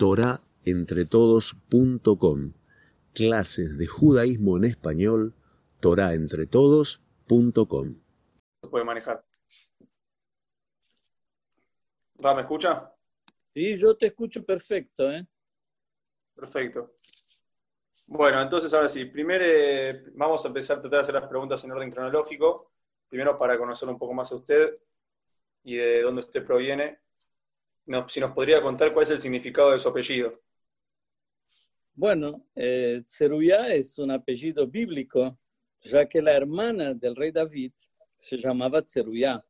torahentretodos.com. Clases de judaísmo en español, torahentretodos.com. Se puede manejar. ¿Ra, me escucha? Sí, yo te escucho perfecto, ¿eh? Perfecto. Bueno, entonces ahora sí, primero eh, vamos a empezar a tratar de hacer las preguntas en orden cronológico. Primero para conocer un poco más a usted y de dónde usted proviene. Si nos podría contar cuál es el significado de su apellido. Bueno, eh, es un apellido bíblico, ya que la hermana del rey David se llamaba Zeruyá.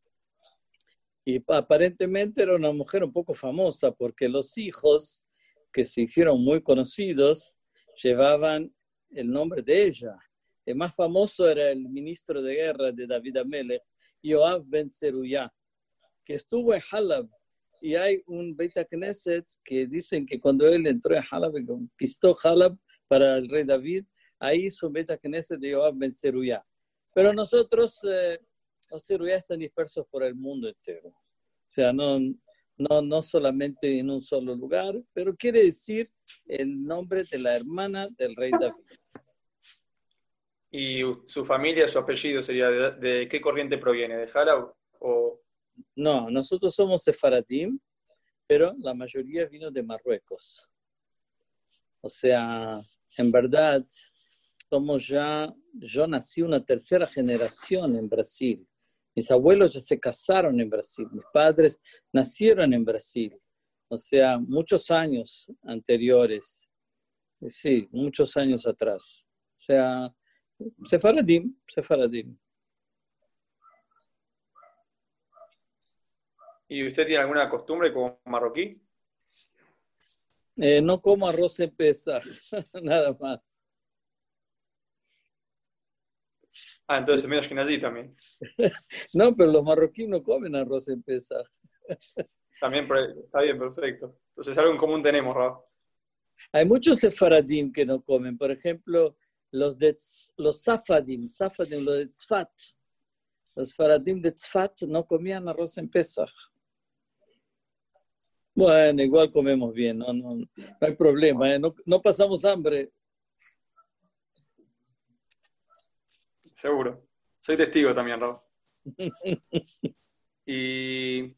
Y aparentemente era una mujer un poco famosa porque los hijos que se hicieron muy conocidos llevaban el nombre de ella. El más famoso era el ministro de guerra de David Amelech, Yoav ben Zeruyah, que estuvo en Halab. Y hay un Beit Knesset que dicen que cuando él entró en Halab y conquistó Halab para el rey David, ahí hizo un Beit Knesset de Yoav ben Zeruyah. Pero nosotros, eh, los Zeruyah están dispersos por el mundo entero. O sea, no, no, no solamente en un solo lugar, pero quiere decir el nombre de la hermana del rey David. ¿Y su familia, su apellido sería de, qué corriente proviene? ¿De Jalab o...? No, nosotros somos sefaradim, pero la mayoría vino de Marruecos. O sea, en verdad, somos ya, yo nací una tercera generación en Brasil. Mis abuelos ya se casaron en Brasil, mis padres nacieron en Brasil, o sea, muchos años anteriores, sí, muchos años atrás. O sea, Sefaradim, Sefaradim. ¿Y usted tiene alguna costumbre como marroquí? Eh, no como arroz en pesa, nada más. Ah, entonces menos que nací también. no, pero los marroquíes no comen arroz en pesa. también, está bien, perfecto. Entonces algo en común tenemos, Rafa. Hay muchos sefaradim que no comen. Por ejemplo, los de los safadim, safadim, los de tzfat. Los faradim de tzfat no comían arroz en Pesach. Bueno, igual comemos bien, no, no, no hay problema, ¿eh? no, no pasamos hambre. Seguro. Soy testigo también, Rob. y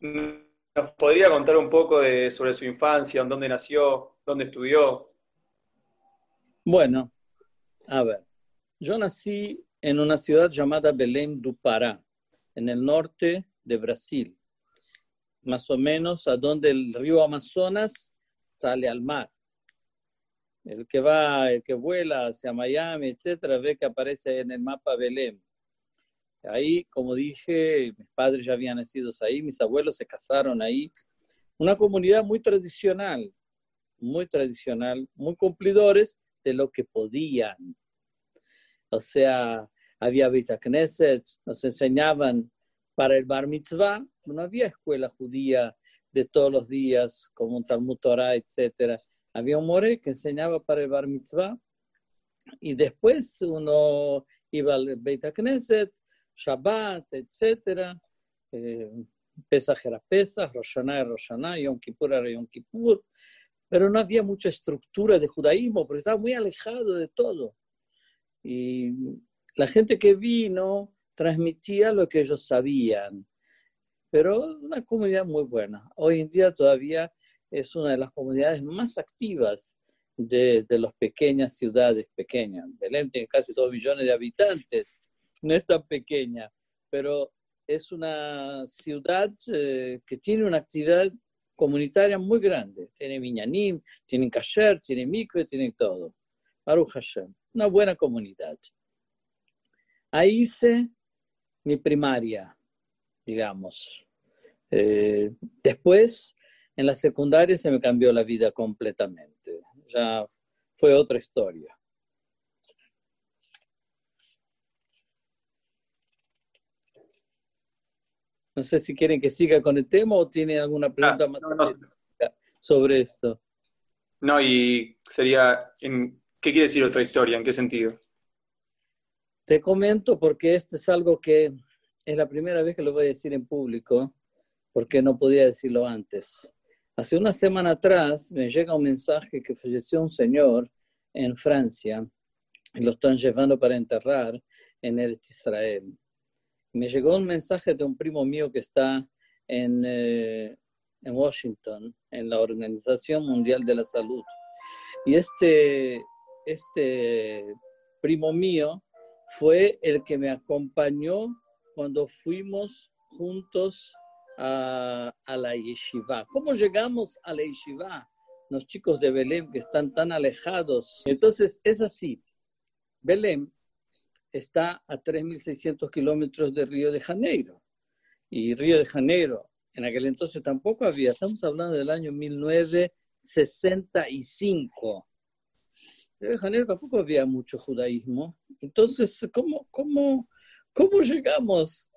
nos podría contar un poco de, sobre su infancia, dónde nació, dónde estudió. Bueno, a ver, yo nací en una ciudad llamada Belém do Pará, en el norte de Brasil, más o menos a donde el río Amazonas sale al mar. El que va, el que vuela hacia Miami, etcétera, ve que aparece en el mapa Belém. Ahí, como dije, mis padres ya habían nacido ahí, mis abuelos se casaron ahí. Una comunidad muy tradicional, muy tradicional, muy cumplidores de lo que podían. O sea, había Bita Knesset, nos enseñaban para el Bar Mitzvah, no había escuela judía de todos los días, como un Talmud Torah, etcétera había un more que enseñaba para el bar mitzvah y después uno iba al Beit Knesset, Shabbat, etc. Eh, Pesach era Pesach, Rosh Hashanah era Rosh Hashanah, Yom Kippur era Yom Kippur, pero no había mucha estructura de judaísmo porque estaba muy alejado de todo. Y la gente que vino transmitía lo que ellos sabían, pero una comunidad muy buena. Hoy en día todavía es una de las comunidades más activas de, de las pequeñas ciudades pequeñas. Belém tiene casi dos millones de habitantes, no es tan pequeña, pero es una ciudad eh, que tiene una actividad comunitaria muy grande. Tiene Miñanim, tiene kasher, tiene mikve, tiene todo. Baruch Hashem, una buena comunidad. Ahí hice mi primaria, digamos. Eh, después en la secundaria se me cambió la vida completamente. Ya fue otra historia. No sé si quieren que siga con el tema o tienen alguna pregunta ah, más sobre esto. No, y sería, ¿qué quiere decir otra historia? ¿En qué sentido? Te comento porque esto es algo que es la primera vez que lo voy a decir en público, porque no podía decirlo antes. Hace una semana atrás me llega un mensaje que falleció un señor en Francia y lo están llevando para enterrar en el Israel. Me llegó un mensaje de un primo mío que está en, eh, en Washington, en la Organización Mundial de la Salud. Y este, este primo mío fue el que me acompañó cuando fuimos juntos a, la yeshiva. ¿Cómo llegamos a la yeshiva? Los chicos de Belén que están tan alejados. Entonces, es así. Belén está a 3.600 kilómetros de Río de Janeiro. Y Río de Janeiro, en aquel entonces tampoco había, estamos hablando del año 1965. De Janeiro tampoco había mucho judaísmo. Entonces, ¿cómo, cómo, cómo llegamos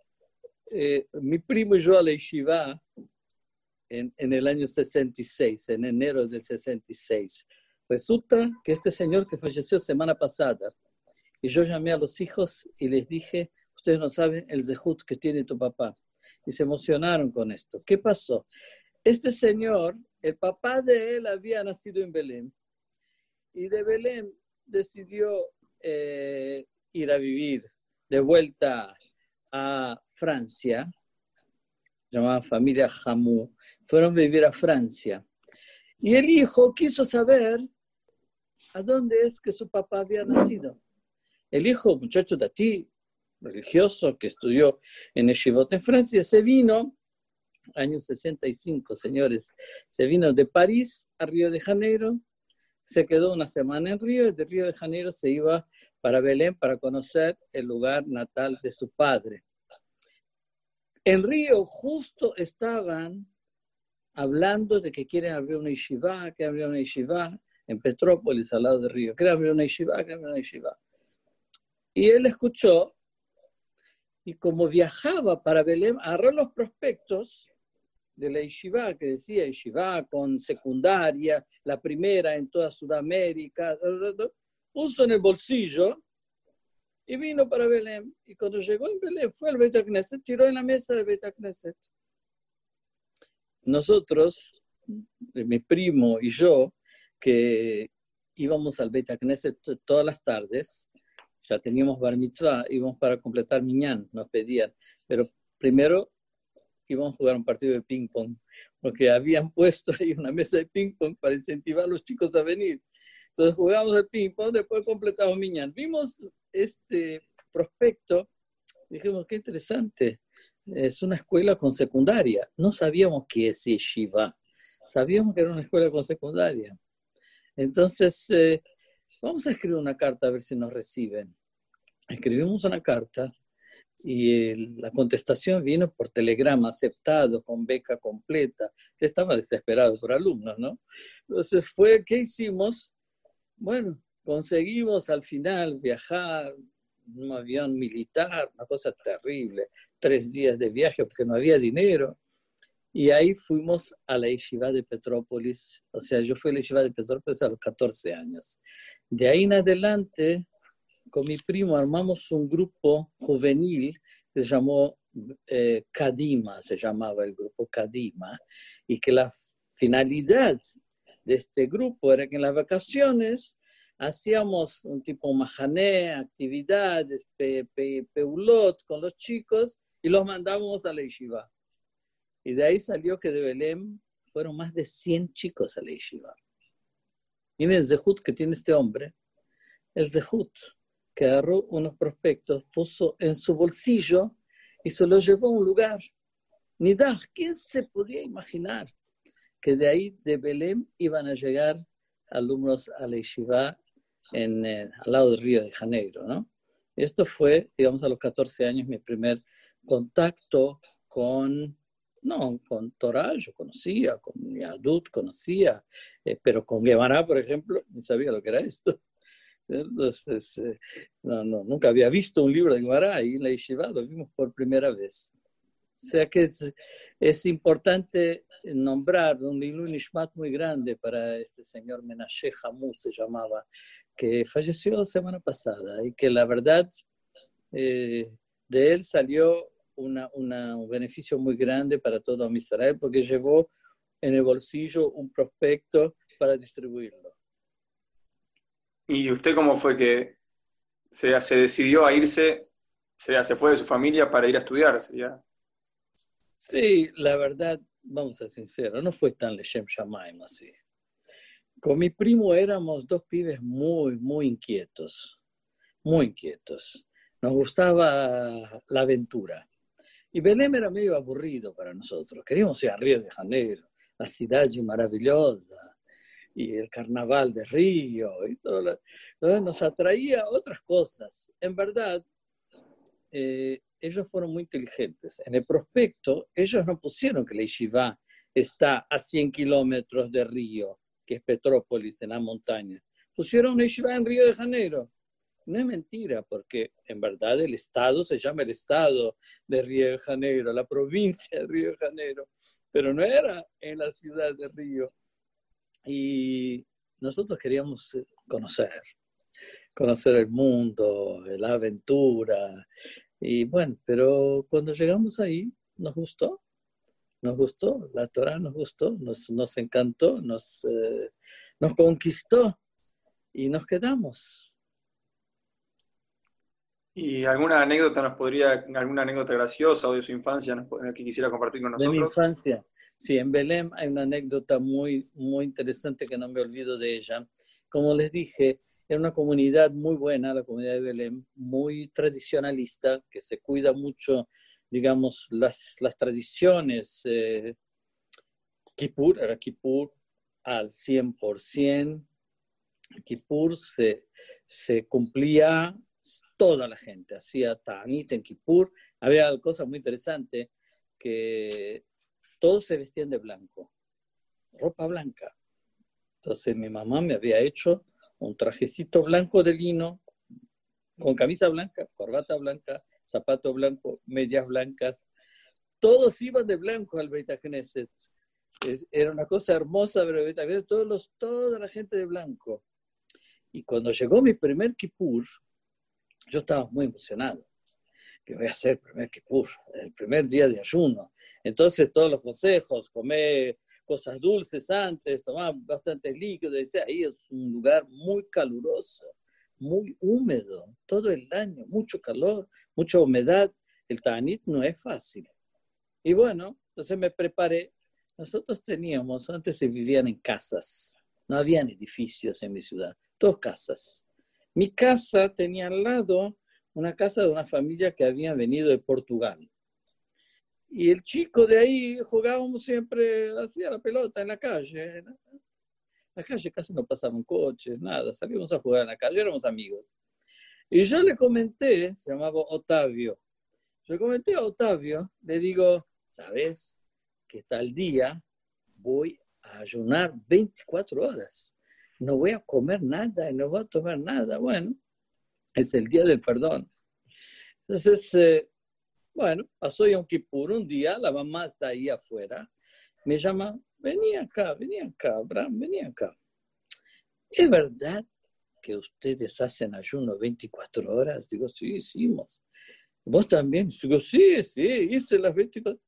eh, mi primo y yo a la yeshiva en, en, el año 66, en enero del 66. Resulta que este señor que falleció semana pasada, y yo llamé a los hijos y les dije, ustedes no saben el zehut que tiene tu papá. Y se emocionaron con esto. ¿Qué pasó? Este señor, el papá de él había nacido en Belén. Y de Belén decidió eh, ir a vivir de vuelta a Francia, llamada familia Jamú, fueron a vivir a Francia. Y el hijo quiso saber a dónde es que su papá había nacido. El hijo, muchacho de ti, religioso, que estudió en Yeshivot en Francia, se vino, año 65, señores, se vino de París a Río de Janeiro, se quedó una semana en Río y de Río de Janeiro se iba para Belén para conocer el lugar natal de su padre. En Río justo estaban hablando de que quieren abrir una yeshiva, que abrir una yeshiva en Petrópolis, al lado de Río. Quieren abrir una yeshiva, quieren abrir una yeshiva. Y él escuchó, y como viajaba para Belén, agarró los prospectos de la yeshiva, que decía yeshiva con secundaria, la primera en toda Sudamérica, puso en el bolsillo y vino para Belén. Y cuando llegó en Belén, fue al Beit Knesset, tiró en la mesa del Beit Knesset. Nosotros, mi primo y yo, que íbamos al Beit Knesset todas las tardes, ya teníamos bar mitzvah, íbamos para completar miñán, nos pedían, pero primero íbamos a jugar un partido de ping pong, porque habían puesto ahí una mesa de ping pong para incentivar a los chicos a venir. Entonces jugamos el ping pong, después completamos miñán. Vimos este prospecto, dijimos, qué interesante, es una escuela con secundaria. No sabíamos qué es yeshiva, sabíamos que era una escuela con secundaria. Entonces, eh, vamos a escribir una carta a ver si nos reciben. Escribimos una carta y la contestación vino por telegrama aceptado, con beca completa. Estaba desesperado por alumnos, ¿no? Entonces fue, ¿qué hicimos? Bueno, conseguimos al final viajar un avión militar, una cosa terrible, tres días de viaje porque no había dinero. Y ahí fuimos a la yeshiva de Petrópolis, o sea, yo fui a la yeshiva de Petrópolis a los 14 años. De ahí en adelante, con mi primo armamos un grupo juvenil que se llamó eh, Kadima, se llamaba el grupo Kadima, y que la finalidad de este grupo era que en las vacaciones hacíamos un tipo mahané, actividades, peulot con los chicos y los mandábamos a la yeshiva. Y de ahí salió que de Belém fueron más de 100 chicos a la yeshiva. Miren el zehut que tiene este hombre. El zehut que agarró unos prospectos, puso en su bolsillo y se los llevó a un lugar. Ni da, ¿quién se podía imaginar que de ahí, de Belém, iban a llegar alumnos a la en, eh, al lado del Río de Janeiro, ¿no? Esto fue, digamos, a los 14 años mi primer contacto con, no, con Torah, yo conocía, con Yadut conocía, eh, pero con Guevara, por ejemplo, no sabía lo que era esto. Entonces, eh, no, nunca había visto un libro de Guevara y en la Yeshiva lo vimos por primera vez. O sea que es, importante nombrar un Ilun muy grande para este señor Menashe Hamú, se llamaba, que falleció la semana pasada y que la verdad eh, de él salió un beneficio muy grande para todo Israel porque llevó en el bolsillo un prospecto para distribuirlo. ¿Y usted cómo fue que se, se decidió a irse, se, se fue de su familia para ir a estudiar? Sí, la verdad, vamos a ser sinceros, no fue tan Leshem Shamaim así. Con mi primo éramos dos pibes muy, muy inquietos, muy inquietos. Nos gustaba la aventura. Y Belém era medio aburrido para nosotros. Queríamos ir a Río de Janeiro, la ciudad maravillosa, y el carnaval de Río, y todo. nos atraía otras cosas. En verdad, eh, ellos fueron muy inteligentes. En el prospecto, ellos no pusieron que la Yeshiva está a 100 kilómetros de Río, que es Petrópolis, en la montaña. Pusieron una Yeshiva en Río de Janeiro. No es mentira, porque en verdad el estado se llama el estado de Río de Janeiro, la provincia de Río de Janeiro, pero no era en la ciudad de Río. Y nosotros queríamos conocer, conocer el mundo, la aventura, y bueno, pero cuando llegamos ahí, nos gustó, nos gustó, la Torah nos gustó, nos, nos encantó, nos, eh, nos conquistó y nos quedamos. ¿Y alguna anécdota nos podría, alguna anécdota graciosa o de su infancia que quisiera compartir con nosotros? De mi infancia, sí, en Belém hay una anécdota muy, muy interesante que no me olvido de ella. Como les dije, es una comunidad muy buena, la comunidad de Belém, muy tradicionalista, que se cuida mucho, digamos, las, las tradiciones. Eh, Kippur, era Kippur al 100%. Kippur se, se cumplía toda la gente, hacía Tanit en Kippur. Había cosas muy interesantes que todos se vestían de blanco, ropa blanca. Entonces mi mamá me había hecho un trajecito blanco de lino, con camisa blanca, corbata blanca, zapato blanco, medias blancas. Todos iban de blanco al Beit. Era una cosa hermosa ver todos los, toda la gente de blanco. Y cuando llegó mi primer Kippur, yo estaba muy emocionado. Que voy a hacer el primer día de ayuno. Entonces todos los consejos, comer cosas dulces antes, tomaba bastante líquido, decía, ahí es un lugar muy caluroso, muy húmedo, todo el año, mucho calor, mucha humedad, el Tanit no es fácil. Y bueno, entonces me preparé. Nosotros teníamos, antes se vivían en casas, no habían edificios en mi ciudad, dos casas. Mi casa tenía al lado una casa de una familia que había venido de Portugal. Y el chico de ahí jugábamos siempre, hacía la pelota en la calle. En la calle casi no pasaban coches, nada, salíamos a jugar en la calle, éramos amigos. Y yo le comenté, se llamaba Otavio, yo comenté a Otavio, le digo, ¿sabes? Que tal día voy a ayunar 24 horas. No voy a comer nada y no voy a tomar nada. Bueno, es el día del perdón. Entonces, eh, bueno, pasó Yom Kippur, un día la mamá está ahí afuera, me llama, vení acá, vení acá, Abraham, vení acá. ¿Es verdad que ustedes hacen ayuno 24 horas? Digo, sí, hicimos. ¿Vos también? Digo, sí, sí, hice las 24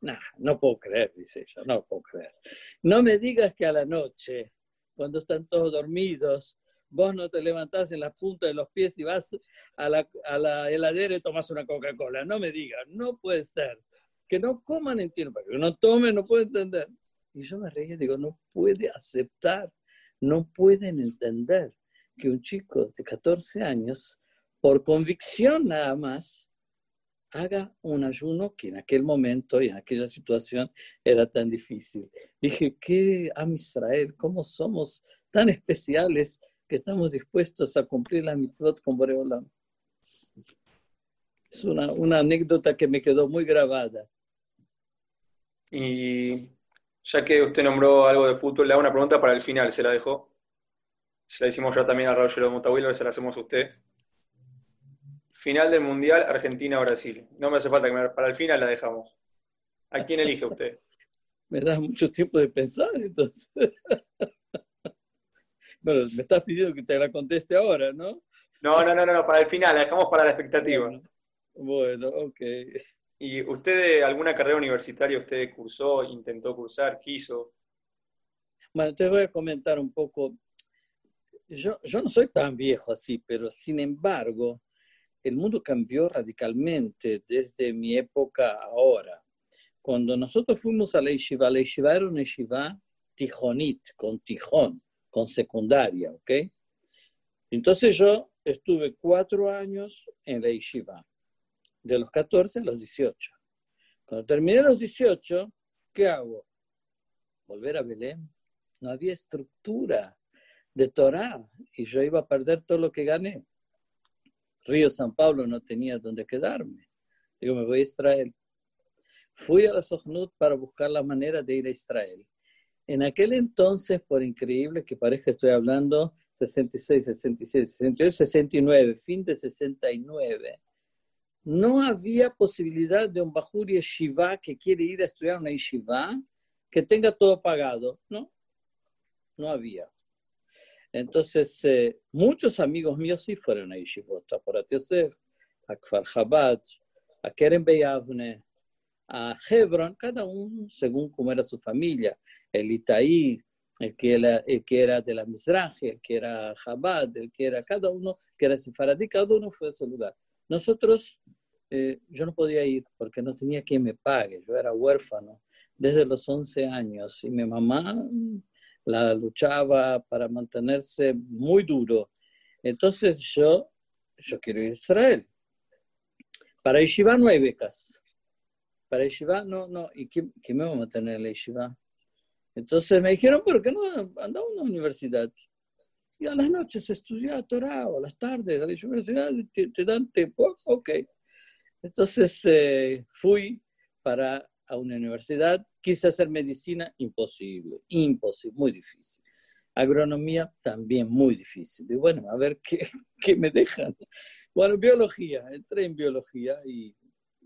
No, no puedo creer, dice ella, no puedo creer. No me digas que a la noche, cuando están todos dormidos, vos no te levantás en la punta de los pies y vas a la, a la heladera y tomas una Coca-Cola. No me digas, no puede ser. Que no coman en tiempo, que no tomen, no puedo entender. Y yo me reía digo, no puede aceptar, no pueden entender que un chico de 14 años, por convicción nada más, haga un ayuno que en aquel momento y en aquella situación era tan difícil. Dije, ¿qué Am Israel? ¿Cómo somos tan especiales que estamos dispuestos a cumplir la mitzvot con Boreolam. Es una, una anécdota que me quedó muy grabada. Y ya que usted nombró algo de fútbol, le hago una pregunta para el final, se la dejo. Se la hicimos ya también a Roger Montawil, se la hacemos a usted. Final del Mundial Argentina-Brasil. No me hace falta que me, para el final la dejamos. ¿A quién elige usted? me da mucho tiempo de pensar, entonces. Bueno, me estás pidiendo que te la conteste ahora, ¿no? No, no, no, no, para el final, la dejamos para la expectativa. Bueno, ok. ¿Y usted alguna carrera universitaria usted cursó, intentó cursar, quiso? Bueno, te voy a comentar un poco. Yo, yo no soy tan viejo así, pero sin embargo, el mundo cambió radicalmente desde mi época ahora. Cuando nosotros fuimos a la yeshiva, la yeshiva era una yeshiva tijonit, con tijón, secundaria, ¿ok? Entonces yo estuve cuatro años en la yeshiva, de los 14 a los 18. Cuando terminé los 18, ¿qué hago? Volver a Belén. No había estructura de Torah y yo iba a perder todo lo que gané. Río San Pablo no tenía dónde quedarme. Digo, me voy a Israel. Fui a la Sohnut para buscar la manera de ir a Israel. En aquel entonces, por increíble que parezca, estoy hablando 66, 66, 68, 69, fin de 69, no había posibilidad de un Bajur Yeshiva que quiere ir a estudiar una Yeshiva que tenga todo pagado. No, no había. Entonces, eh, muchos amigos míos sí fueron a Yeshivot, a Porat Yosef, a Kfar Chabad, a Keren Beyavne, a Hebron, cada uno según cómo era su familia. El Itaí, el que era, el que era de la Mizrahi, el que era Chabad, el que era cada uno, que era Sefaradí, cada uno fue a su lugar. Nosotros, eh, yo no podía ir porque no tenía quien me pague, yo era huérfano desde los 11 años y mi mamá la luchaba para mantenerse muy duro. Entonces yo, yo quiero ir a Israel. Para Yeshiva no hay becas. Para Yeshiva no, no. ¿Y quién, me va a mantener en la Yeshiva? Entonces me dijeron, ¿por qué no anda a una universidad? Y a las noches estudia Torah, o a las tardes a la universidad te, dan tiempo. Ok. Entonces eh, fui para a una universidad, quise hacer medicina, imposible, imposible, muy difícil. Agronomía también muy difícil. Y bueno, a ver qué, qué me dejan. Bueno, biología, entré en biología y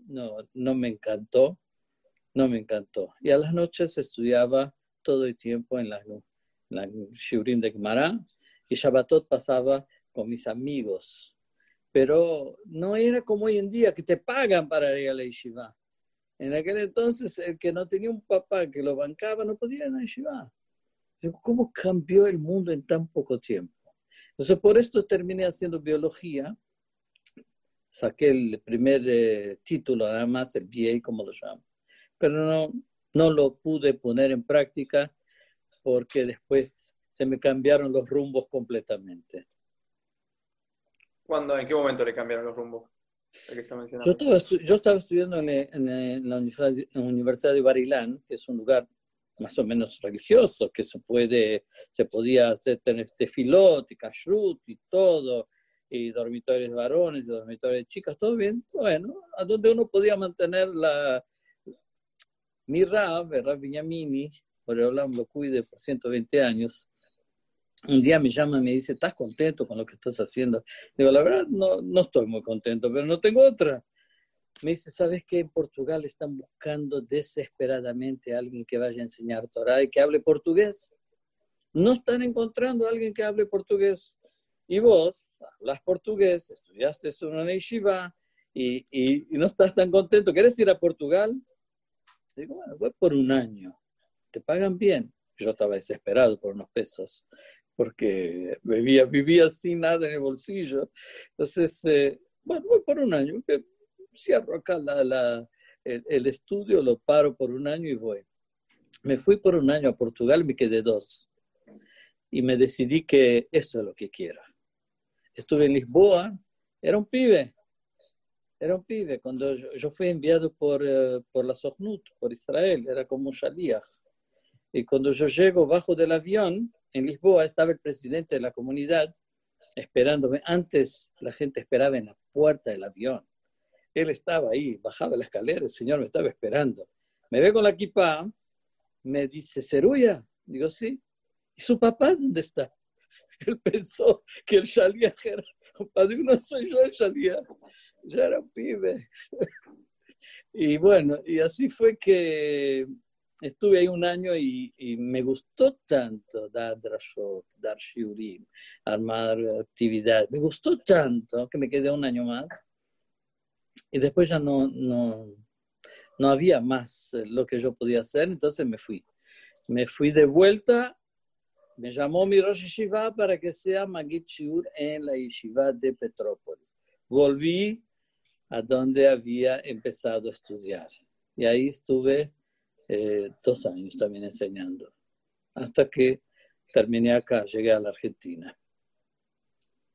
no, no me encantó, no me encantó. Y a las noches estudiaba todo el tiempo en la, la Shurim de Gemara y Shabbatot pasaba con mis amigos. Pero no era como hoy en día, que te pagan para ir a la yeshiva. En aquel entonces, el que no tenía un papá que lo bancaba no podía ir a yeshiva. ¿Cómo cambió el mundo en tan poco tiempo? Entonces, por esto terminé haciendo biología saqué el primer eh, título, nada más, el BA, como lo llamo. Pero no, no lo pude poner en práctica porque después se me cambiaron los rumbos completamente. ¿Cuándo, ¿En qué momento le cambiaron los rumbos? Yo estaba, yo estaba, estudiando en, en, la Universidad de Barilán, que es un lugar más o menos religioso, que se puede, se podía hacer tener tefilot y kashrut y todo, y dormitorios de varones, y dormitorios de chicas, todo bien, bueno, a donde uno podía mantener la... Mi Rab, el Rab Viñamini, por el lo cuide por 120 años, un día me llama y me dice, ¿estás contento con lo que estás haciendo? Digo, la verdad, no, no estoy muy contento, pero no tengo otra. Me dice, ¿sabes qué? En Portugal están buscando desesperadamente a alguien que vaya a enseñar Torah y que hable portugués. No están encontrando a alguien que hable portugués y vos hablas portugués, estudiaste en una yeshiva y, y, no estás tan contento, ¿quieres ir a Portugal? Digo, bueno, voy por un año, te pagan bien. Yo estaba desesperado por unos pesos, porque vivía, vivía sin nada en el bolsillo. Entonces, eh, bueno, voy por un año, cierro acá la, la, el, el, estudio, lo paro por un año y voy. Me fui por un año a Portugal y me quedé dos. Y me decidí que esto es lo que quiero estuve en Lisboa, era un pibe, era un pibe. Cuando yo, fui enviado por, eh, por la Sohnut, por Israel, era como un shaliach. Y cuando yo llego bajo del avión, en Lisboa estaba el presidente de la comunidad esperándome. Antes la gente esperaba en la puerta del avión. Él estaba ahí, bajaba la escalera, el señor me estaba esperando. Me ve con la equipa, me dice, ¿Ceruya? Digo, sí. ¿Y su papá dónde está? él pensó que el Shaliach era, padre, no soy yo el Shaliach, ya era un pibe. Y bueno, y así fue que estuve ahí un año y, me gustó tanto dar drashot, dar shiurim, armar actividad. Me gustó tanto que me quedé un año más. Y después ya no, no, no había más lo que yo podía hacer, entonces me fui. Me fui de vuelta, me llamó mi Rosh Yeshiva para que sea Magid Shiur en la Yeshiva de Petrópolis. Volví a donde había empezado a estudiar. Y ahí estuve eh, dos años también enseñando, hasta que terminé acá, llegué a la Argentina.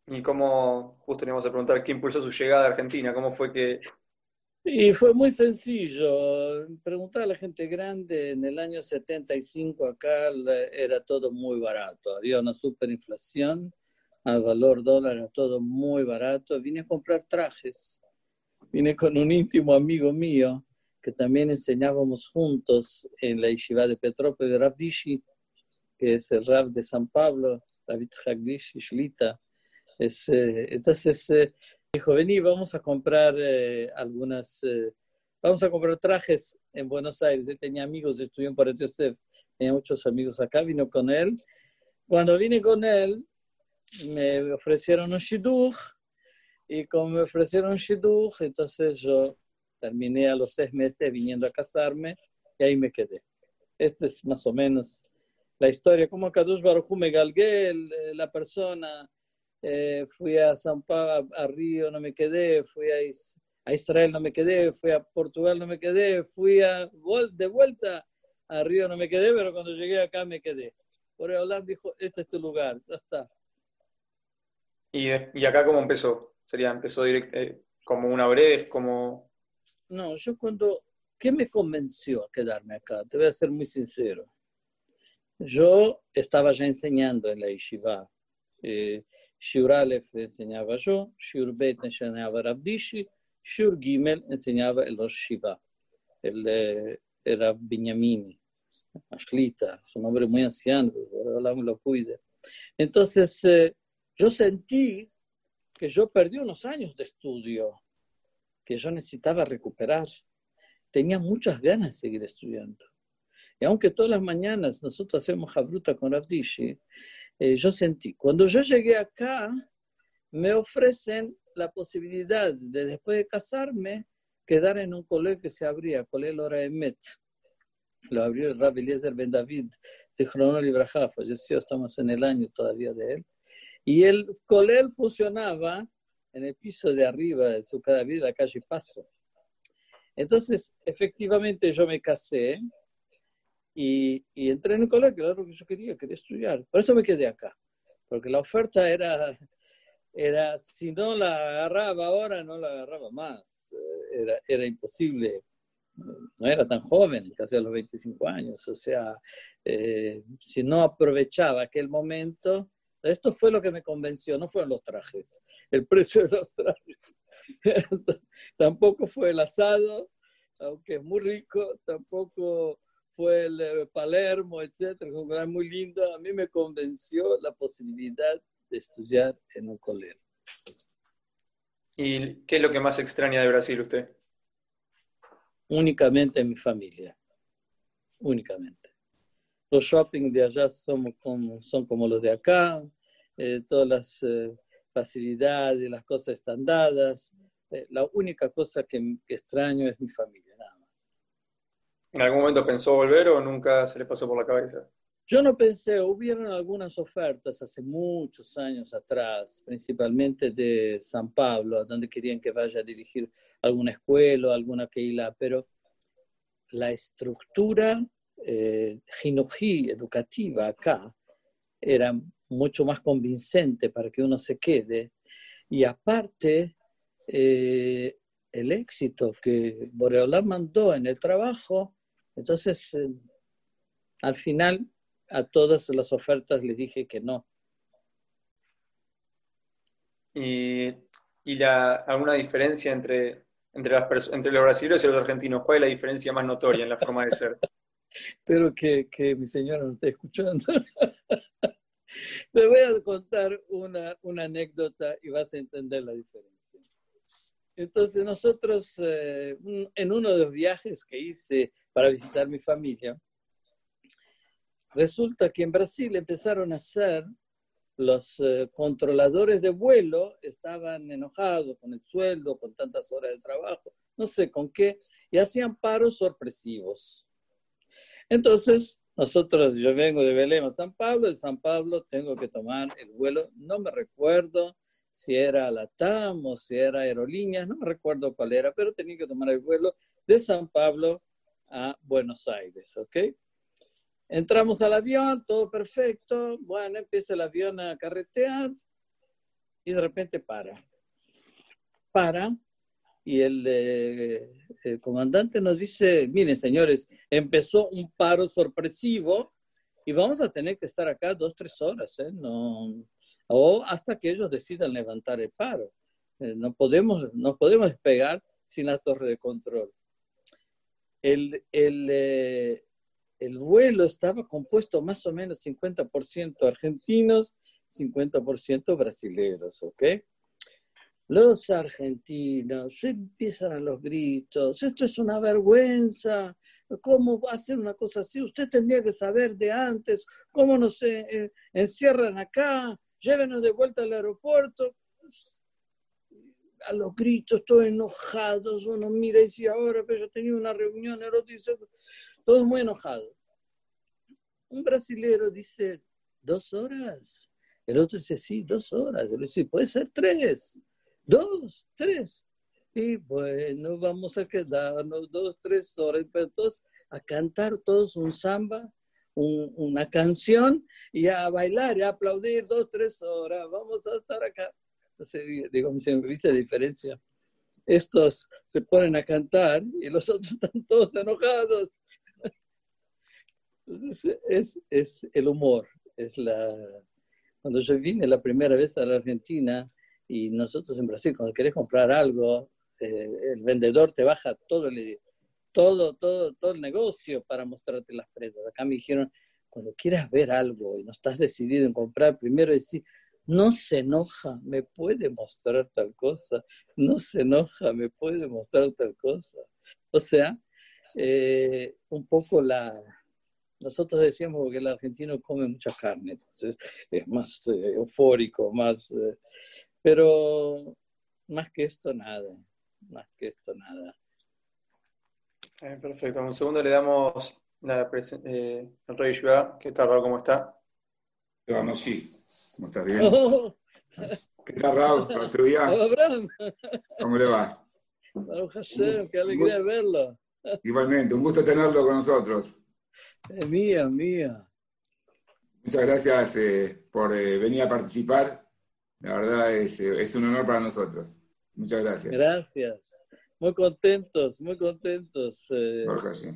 Y cómo, justo teníamos que preguntar, ¿qué impulsó su llegada a Argentina? ¿Cómo fue que...? Y fue muy sencillo. Preguntar a la gente grande, en el año 75 acá era todo muy barato. Había una superinflación, al valor dólar era todo muy barato. Vine a comprar trajes. Vine con un íntimo amigo mío que también enseñábamos juntos en la yeshiva de Petrópolis de Rav Dishi, que es el Rav de San Pablo, Yitzhak Dishi, Shlita. Es, eh, entonces eh, dijo, vení, vamos a comprar eh, algunas, vamos a comprar trajes en Buenos Aires. Él tenía amigos, estudió en Paret Yosef, tenía muchos amigos acá, vino con él. Cuando vine con él, me ofrecieron un shidduch, y como me ofrecieron un shidduch, entonces yo terminé a los seis meses viniendo a casarme y ahí me quedé. Esta es más o menos la historia, como Kadush Baruj me galgué, la persona, eh, fui a San Pablo, a Río, no me quedé, fui a, a, Israel, no me quedé, fui a Portugal, no me quedé, fui a, de vuelta a Río, no me quedé, pero cuando llegué acá me quedé. Por el dijo, este es tu lugar, ya está. ¿Y, y acá cómo empezó? ¿Sería, empezó directo, eh, como una breve, como no, yo cuando, ¿qué me convenció a quedarme acá? Te voy a ser muy sincero. Yo estaba ya enseñando en la yeshiva. Eh, Shiur Aleph enseñaba yo, Shiur Bet enseñaba Rabdishi, Shiur Gimel enseñaba el Rosh Shiva, el, el Rav Binyamini, Ashlita, es un hombre muy anciano, ahora me lo cuide. Entonces, eh, yo sentí que yo perdí unos años de estudio que yo necesitaba recuperar. Tenía muchas ganas de seguir estudiando. Y aunque todas las mañanas nosotros hacemos jabruta con Ravdishi, eh, yo sentí, cuando yo llegué acá, me ofrecen la posibilidad de después de casarme, quedar en un colegio que se abría, Colegio Lora Emet. Lo abrió el Rabbi Eliezer Ben David, de Libraja, falleció, estamos en el año todavía de él. Y el colegio funcionaba en el piso de arriba de su cada vida, la calle Paso. Entonces, efectivamente, yo me casé y, y entré en un colegio, era lo que yo quería, quería estudiar. Por eso me quedé acá, porque la oferta era, era si no la agarraba ahora, no la agarraba más. Eh, era, era imposible. No era tan joven, casi a los 25 años. O sea, eh, si no aprovechaba aquel momento, esto fue lo que me convenció, no fueron los trajes, el precio de los trajes. tampoco fue el asado, aunque es muy rico, tampoco fue el eh, Palermo, etcétera, era muy lindo. A mí me convenció la posibilidad de estudiar en un colegio. ¿Y qué es lo que más extraña de Brasil usted? Únicamente mi familia, únicamente los shopping de allá son como, son como los de acá, eh, todas las eh, facilidades, las cosas están dadas. Eh, la única cosa que, extraño es mi familia. ¿En algún momento pensó volver o nunca se le pasó por la cabeza? Yo no pensé, hubieron algunas ofertas hace muchos años atrás, principalmente de San Pablo, donde querían que vaya a dirigir alguna escuela alguna keila, pero la estructura eh, educativa acá era mucho más convincente para que uno se quede. Y aparte, eh, el éxito que Boreolá mandó en el trabajo, entonces eh, al final a todas las ofertas le dije que no. ¿Y, y la, alguna diferencia entre, entre, las entre los brasileños y los argentinos? ¿Cuál es la diferencia más notoria en la forma de ser? Espero que, que mi señora no esté escuchando. Te voy a contar una, una, anécdota y vas a entender la diferencia. Entonces, nosotros, eh, en uno de los viajes que hice para visitar mi familia, resulta que en Brasil empezaron a hacer los eh, controladores de vuelo, estaban enojados con el sueldo, con tantas horas de trabajo, no sé con qué, y hacían paros sorpresivos. Entonces, nosotros, yo vengo de Belém a San Pablo, de San Pablo tengo que tomar el vuelo, no me recuerdo si era la TAM o si era Aerolíneas, no recuerdo cuál era, pero tenía que tomar el vuelo de San Pablo a Buenos Aires, ¿ok? Entramos al avión, todo perfecto, bueno, empieza el avión a carretear y de repente para. Para y el, el, comandante nos dice, miren señores, empezó un paro sorpresivo y vamos a tener que estar acá dos, tres horas, ¿eh? no, o hasta que ellos decidan levantar el paro. Eh, no, podemos, no podemos despegar sin la torre de control. El, el, eh, el vuelo estaba compuesto más o menos 50% argentinos, 50% brasileños, ¿ok? Los argentinos empiezan a los gritos, esto es una vergüenza, ¿cómo va a una cosa así? Usted tendría que saber de antes, ¿cómo nos eh, encierran acá? Llévenos de vuelta al aeropuerto. A los gritos, todos enojados, uno mira y dice, ahora, pero yo tenía una reunión, el otro dice, todos muy enojados. Un brasilero dice, ¿dos horas? El otro dice, sí, dos horas. El dice, puede ser tres dos, tres. Y bueno, vamos a quedarnos dos, tres horas, pero entonces a cantar todos un samba, una canción y a bailar y a aplaudir dos, tres horas. Vamos a estar acá. Entonces, digo, me dice la diferencia. Estos se ponen a cantar y los otros están todos enojados. Entonces, es, es el humor. Es la... Cuando yo vine la primera vez a la Argentina, y nosotros en Brasil, cuando querés comprar algo, eh, el vendedor te baja todo el, todo, todo, todo el negocio para mostrarte las prendas. Acá me dijeron, cuando quieras ver algo y no estás decidido en comprar, primero decir, no se enoja, me puede mostrar tal cosa, no se enoja, me puede mostrar tal cosa. O sea, eh, un poco la... Nosotros decíamos que el argentino come mucha carne, entonces es más eh, eufórico, más... Pero más que esto, nada. Más que esto, nada. Eh, perfecto. Un segundo le damos la eh, al rey Yudá. ¿Qué tal, Raúl? ¿Cómo está? Vamos, sí. ¿Cómo estás? Bien. Oh. ¿Qué tal, Raúl? Abraham. ¿Cómo le va? Hashem, qué alegría verlo. Igualmente, un gusto tenerlo con nosotros. Es mía, mía. Muchas gracias eh, por eh, venir a participar la verdad es, es un honor para nosotros. Muchas gracias. Gracias. Muy contentos, muy contentos. Eh, sí.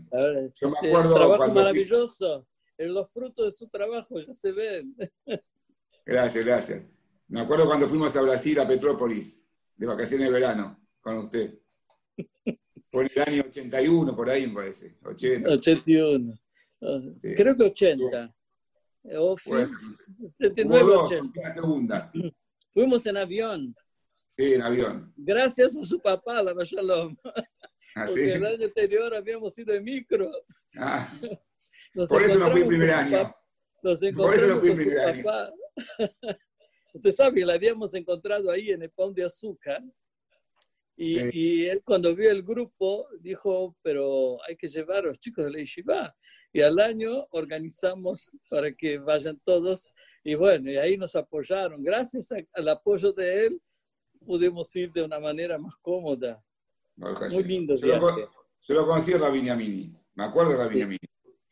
Yo me acuerdo trabajo cuando maravilloso. En los frutos de su trabajo ya se ven. Gracias, gracias. Me acuerdo cuando fuimos a Brasil, a Petrópolis, de vacaciones de verano, con usted. Fue en el año 81, por ahí me parece. 80. 81. Creo que 80. O 79, 80. segunda. Fuimos en avión. Sí, en avión. Gracias a su papá, la Shalom. ¿Ah, Porque el año anterior habíamos ido en micro. Ah, por eso no fui el primer año. Nos por eso no fui el primer año. Papá. Usted sabe que la habíamos encontrado ahí en el Pão de Azúcar. Y, y, él cuando vio el grupo dijo, pero hay que llevar a los chicos de la Yeshiva. Y al año organizamos para que vayan todos y bueno, y ahí nos apoyaron. Gracias al apoyo de él, pudimos ir de una manera más cómoda. Muy lindo. Yo lo, yo lo conocí a Rabiniamini. Me acuerdo de Rabiniamini.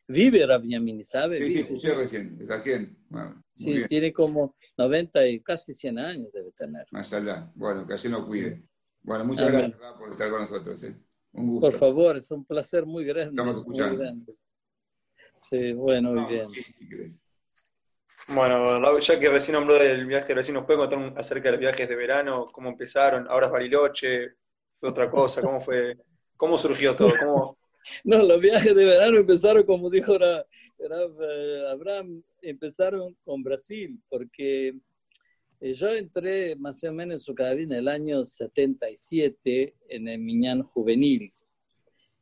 Vive Rabiniamini, ¿sabe? Sí, sí, escuché recién. ¿Es aquí? Bueno, sí, tiene como 90 y casi 100 años debe tener. Más allá. Bueno, que así lo cuide. Bueno, muchas gracias por estar con nosotros. ¿eh? Un gusto. Por favor, es un placer muy grande. Estamos escuchando. Sí, bueno, muy bien. Sí, si bueno, ya que recién habló del viaje, recién nos puede contar acerca de los viajes de verano, cómo empezaron, ahora es Bariloche, fue otra cosa, cómo fue, cómo surgió todo, cómo... No, los viajes de verano empezaron, como dijo eh, Abraham, empezaron con Brasil, porque eh, yo entré más o menos en su cabina en el año 77 en el Miñán Juvenil,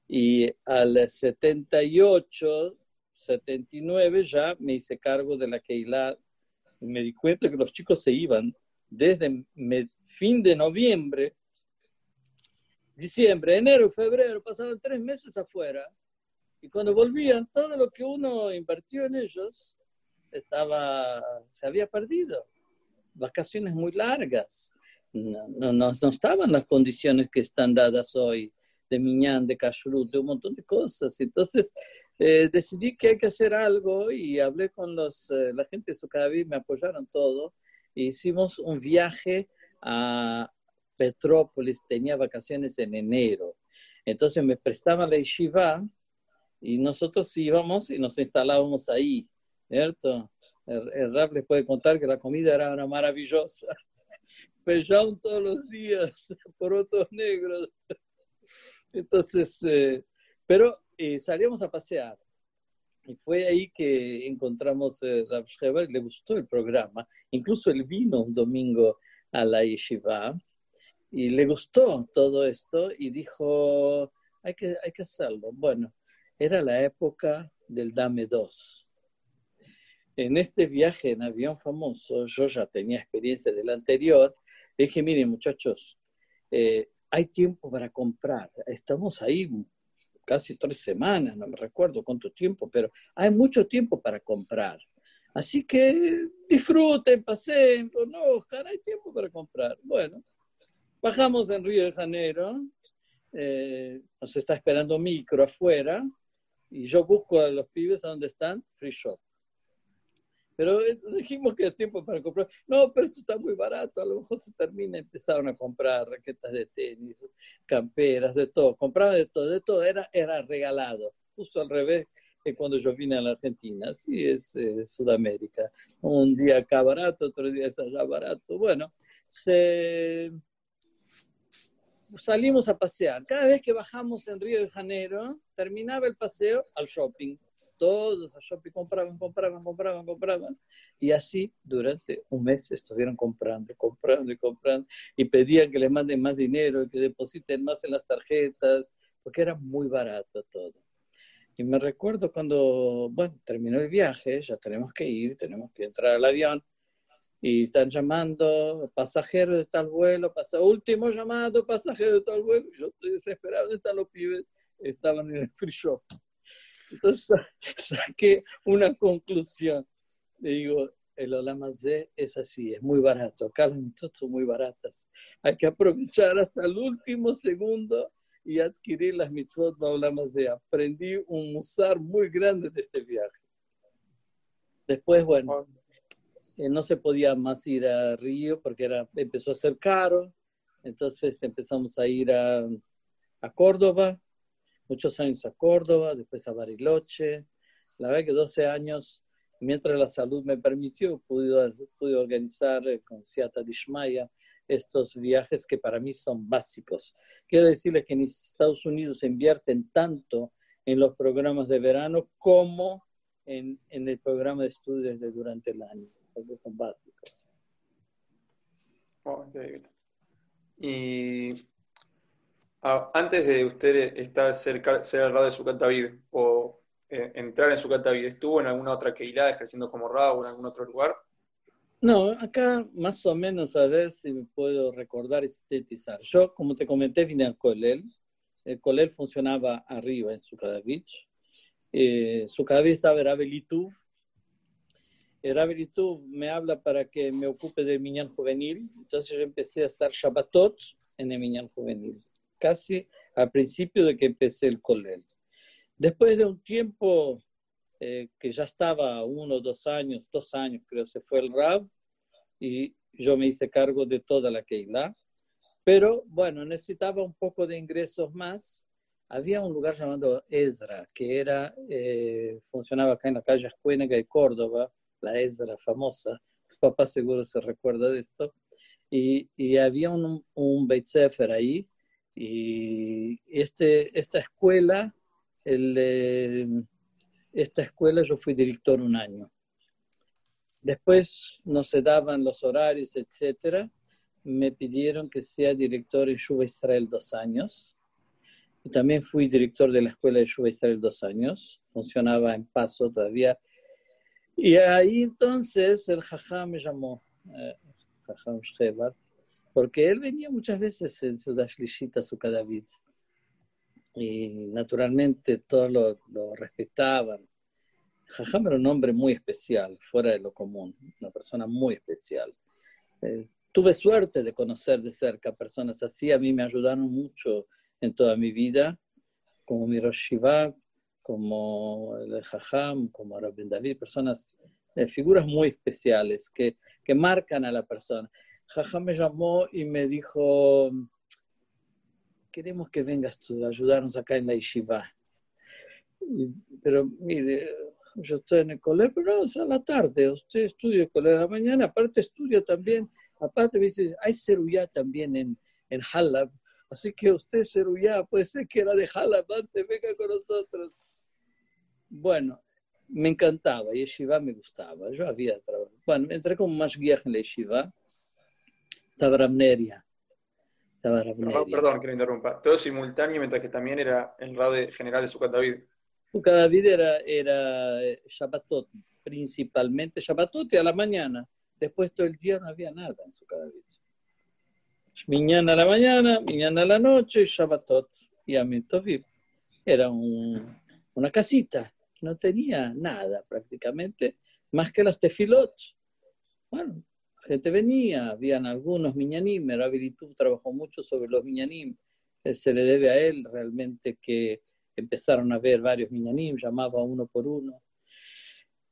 y al 78 79 ya me hice cargo de la Keilah me di cuenta que los chicos se iban desde fin de noviembre diciembre, enero, febrero, pasaban tres meses afuera. Y cuando volvían, todo lo que uno invirtió en ellos estaba, se había perdido. Vacaciones muy largas. No, no, no, estaban las condiciones que están dadas hoy de miñán, de kashrut, de un montón de cosas. Entonces eh, decidí que hay que hacer algo y hablé con los, eh, la gente de Sucaví, me apoyaron todo. E hicimos un viaje a Petrópolis, tenía vacaciones en enero. Entonces me prestaban la yeshiva y nosotros íbamos y nos instalábamos ahí, ¿cierto? El, el rap les puede contar que la comida era una maravillosa. Feijão todos los días, por otros negros. Entonces, eh, pero eh, salíamos a pasear. Y fue ahí que encontramos a eh, Rav Shrever, le gustó el programa. Incluso él vino un domingo a la yeshiva y le gustó todo esto y dijo, hay que, hay que hacerlo. Bueno, era la época del Dame 2. En este viaje en avión famoso, yo ya tenía experiencia del anterior, dije, miren muchachos, eh, hay tiempo para comprar. Estamos ahí casi tres semanas, no me recuerdo cuánto tiempo, pero hay mucho tiempo para comprar. Así que disfruten, pasen, conozcan, hay tiempo para comprar. Bueno, bajamos en Río de Janeiro, eh, nos está esperando micro afuera, y yo busco a los pibes a donde están, free shop. Pero eh, dijimos que es tiempo para comprar. No, pero esto está muy barato, a lo mejor se termina. Empezaron a comprar raquetas de tenis, camperas, de todo. Compraban de todo, de todo. Era, era regalado. Justo al revés que cuando yo vine a la Argentina. Así es eh, Sudamérica. Un día acá barato, otro día es allá barato. Bueno, salimos a pasear. Cada vez que bajamos en Río de Janeiro, terminaba el paseo al shopping. Todos al shopping compraban, compraban, compraban, compraban. Y así durante un mes estuvieron comprando, comprando y comprando. Y pedían que les manden más dinero, que depositen más en las tarjetas, porque era muy barato todo. Y me recuerdo cuando, bueno, terminó el viaje, ya tenemos que ir, tenemos que entrar al avión y están llamando pasajeros de tal vuelo, pasa, último llamado, pasajero de tal vuelo. Yo estoy desesperado, ¿dónde están los pibes? Estaban en el free shop. Entonces saqué una conclusión. Le digo, el Olamazé es así, es muy barato. Acá las son muy baratas. Hay que aprovechar hasta el último segundo y adquirir las mitzvot de Olamazé. Aprendí un musar muy grande de este viaje. Después, bueno, eh, no se podía más ir a Río porque era, empezó a ser caro, entonces empezamos a ir a, a Córdoba, muchos años a Córdoba, después a Bariloche, la verdad que 12 años, mientras la salud me permitió, pude, pude organizar eh, con Siata Dishmaya estos viajes que para mí son básicos. Quiero decirles que en Estados Unidos invierten tanto en los programas de verano como en, en el programa de estudios durante el año son básicos. Oh, y ah, antes de usted estar cerca, ser al lado de su David o eh, entrar en su David, ¿estuvo en alguna otra Keilah ejerciendo como Rab o en algún otro lugar? No, acá más o menos a ver si me puedo recordar y sintetizar. Yo, como te comenté, vine al Colel. El Colel funcionaba arriba en Sukadavich. Eh, Sukadavich estaba en Abelituf, Rabbi me habla para que me ocupe del Miñán Juvenil, entonces yo empecé a estar Shabbatot en el Miñán Juvenil, casi al principio de que empecé el Colel. Después de un tiempo eh, que ya estaba uno, dos años, dos años creo, se fue el Rab y yo me hice cargo de toda la Keilah. Pero bueno, necesitaba un poco de ingresos más. Había un lugar llamado Ezra, que era, eh, funcionaba acá en la calle Escuénaga de Córdoba, la Ezra famosa, tu papá seguro se recuerda de esto, y, y había un, un Beit ahí, y este, esta escuela, el, esta escuela yo fui director un año. Después no se daban los horarios, etcétera. Me pidieron que sea director en Shuba Israel dos años. Y también fui director de la escuela de Shuba Israel dos años. Funcionaba en paso todavía y ahí entonces el jajá me llamó, eh, jajam porque él venía muchas veces en su Dashlishita, su David, y naturalmente todos lo, lo respetaban. Jajam era un hombre muy especial, fuera de lo común, una persona muy especial. Eh, tuve suerte de conocer de cerca personas así, a mí me ayudaron mucho en toda mi vida, como mi Shiva, como el Jajam, como Rabbi David, personas, eh, figuras muy especiales que, que marcan a la persona. Jajam me llamó y me dijo, queremos que vengas tú a ayudarnos acá en la yeshiva. Pero mire, yo estoy en el colegio, pero no, es a la tarde, usted estudia el colegio de la mañana, aparte estudia también, aparte me dice, hay ceruyá también en, en Halab, así que usted ceruyá, puede ser que era de Halab antes, venga con nosotros. Bueno, me encantaba, yeshiva me gustaba, yo había trabajado. Bueno, entré como más guía en la yeshiva, estaba Ramneria. Estaba Ramneria. Perdón, que lo interrumpa. Todo simultáneo, mientras que también era el radio general de Sukkot David. Sukkot David era, era eh, Shabbatot, principalmente Shabbatot y a la mañana. Después todo el día no había nada en Sukkot David. Mañana a la mañana, mañana a la noche, Shabbatot y Tovib. Era un, una casita, no tenía nada prácticamente, más que las tefilot. Bueno, gente venía, habían algunos miñanim, Rabbi trabajó mucho sobre los miñanim, eh, se le debe a él realmente que empezaron a ver varios miñanim, llamaba uno por uno.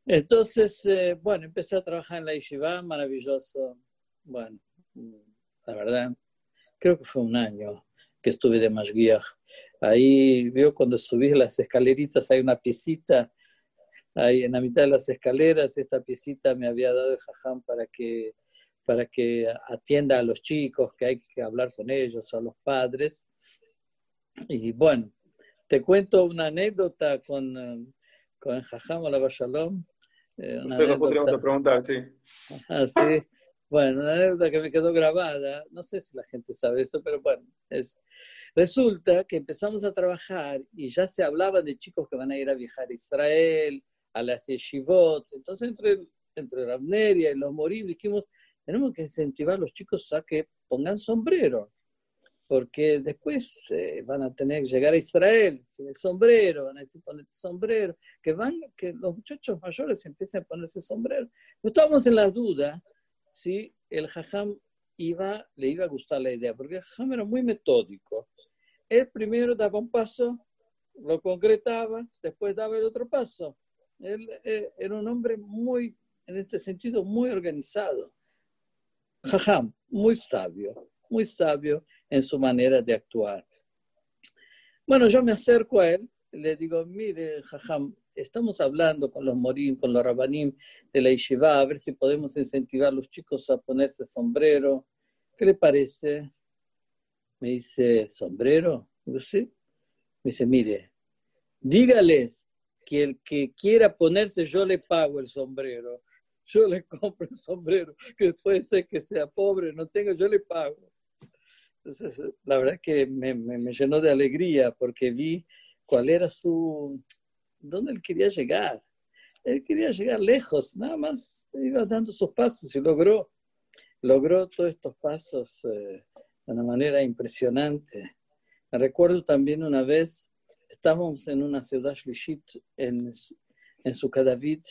Entonces, eh, bueno, empecé a trabajar en la yeshiva, maravilloso. Bueno, la verdad, creo que fue un año que estuve de Mashgiach. Ahí veo cuando subí las escaleritas, hay una piecita ahí en la mitad de las escaleras. Esta piecita me había dado el jajam para que para que atienda a los chicos, que hay que hablar con ellos, a los padres. Y bueno, te cuento una anécdota con, eh, con Jajam Shalom. Eh, Usted lo podríamos preguntar, sí. Ah, sí. Bueno, una anécdota que me quedó grabada, no sé si la gente sabe esto, pero bueno, es, resulta que empezamos a trabajar y ya se hablaba de chicos que van a ir a viajar a Israel, a las yeshivot, entonces entre, entre Rabneria y los Morim dijimos, tenemos que incentivar a los chicos a que pongan sombrero, porque después eh, van a tener que llegar a Israel sin el sombrero, van a decir ponerte sombrero, que van, que los muchachos mayores empiecen a ponerse sombrero. No estábamos en la duda si el jajam iba, le iba a gustar la idea, porque el jajam era muy metódico. Él primero daba un paso, lo concretaba, después daba el otro paso. Él eh, era un hombre muy, en este sentido, muy organizado. Jajam, muy sabio, muy sabio en su manera de actuar. Bueno, yo me acerco a él, le digo, mire, Jajam, estamos hablando con los morim, con los rabanim de la yeshiva, a ver si podemos incentivar a los chicos a ponerse sombrero. ¿Qué le parece? Me dice, ¿sombrero? Yo sí. Me dice, mire, dígales que el que quiera ponerse, yo le pago el sombrero yo le compro el sombrero, que puede ser que sea pobre, no tenga, yo le pago. Entonces, la verdad que me, me, llenó de alegría porque vi cuál era su, dónde él quería llegar. Él quería llegar lejos, nada más iba dando sus pasos y logró, logró todos estos pasos eh, de una manera impresionante. Me recuerdo también una vez, estábamos en una ciudad shlishit en, en David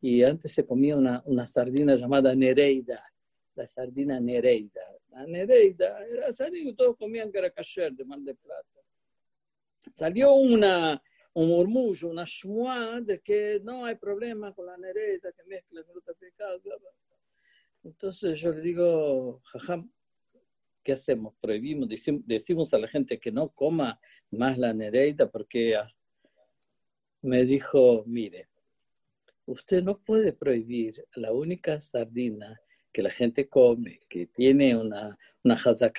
y antes se comía una, una sardina llamada Nereida, la sardina Nereida. La Nereida era sardina todos comían kasher de mal de plata. Salió una, un murmullo, una shmua de que no hay problema con la Nereida, que mezcla fruta pecado. Entonces yo le digo, jajam, ¿qué hacemos? Prohibimos, decimos a la gente que no coma más la Nereida porque me dijo, mire, usted no puede prohibir la única sardina que la gente come, que tiene una, una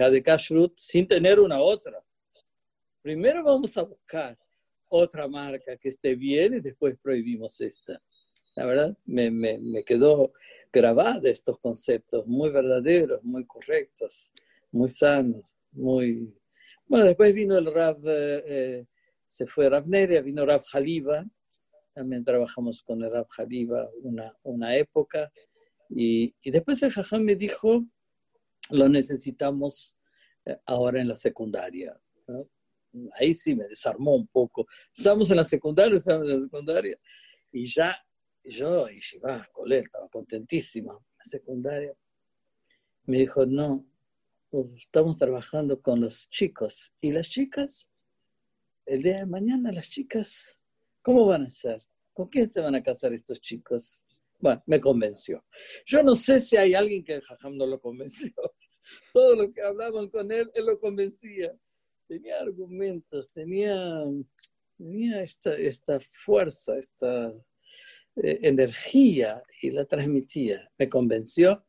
de kashrut, sin tener una otra. Primero vamos a buscar otra marca que esté bien y después prohibimos esta. La verdad, me, me, me quedó grabada estos conceptos muy verdaderos, muy correctos, muy sanos, muy... Bueno, después vino el Rav, eh, eh, se fue Rav Neria, vino Rav Jaliba, también trabajamos con el Rab Haliba una, una época. Y, y, después el Jajam me dijo, lo necesitamos eh, ahora en la secundaria. Ahí sí me desarmó un poco. Estamos en la secundaria, estamos en la secundaria, y ya yo, y Shiva, Colel, estaba contentísima. La secundaria me dijo, no, pues, estamos trabajando con los chicos. ¿Y las chicas? El día de mañana las chicas, ¿cómo van a ser? ¿Con quién se van a casar estos chicos? Bueno, me convenció. Yo no sé si hay alguien que Jajam no lo convenció. Todo lo que hablaban con él, él lo convencía. Tenía argumentos, tenía, tenía esta, esta fuerza, esta eh, energía y la transmitía. Me convenció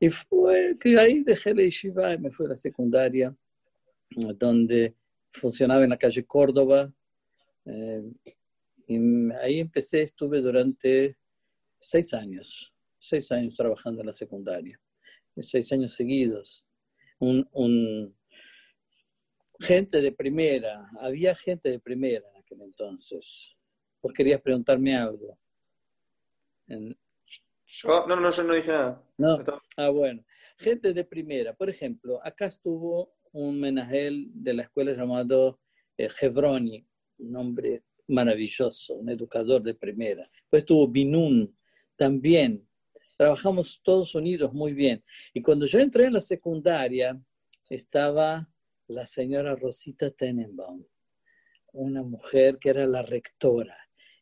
y fue que ahí dejé la yeshiva y me fui a la secundaria, donde funcionaba en la calle Córdoba. Eh, y ahí empecé, estuve durante seis años, seis años trabajando en la secundaria, seis años seguidos. Un, gente de primera, había gente de primera en aquel entonces. Vos querías preguntarme algo. Yo, no, no, yo no dije nada. No. Ah, bueno. Gente de primera. Por ejemplo, acá estuvo un menajel de la escuela llamado eh, Hebroni, un hombre maravilloso, un educador de primera. Pues estuvo Binun, también. Trabajamos todos unidos muy bien. Y cuando yo entré en la secundaria, estaba la señora Rosita Tenenbaum, una mujer que era la rectora.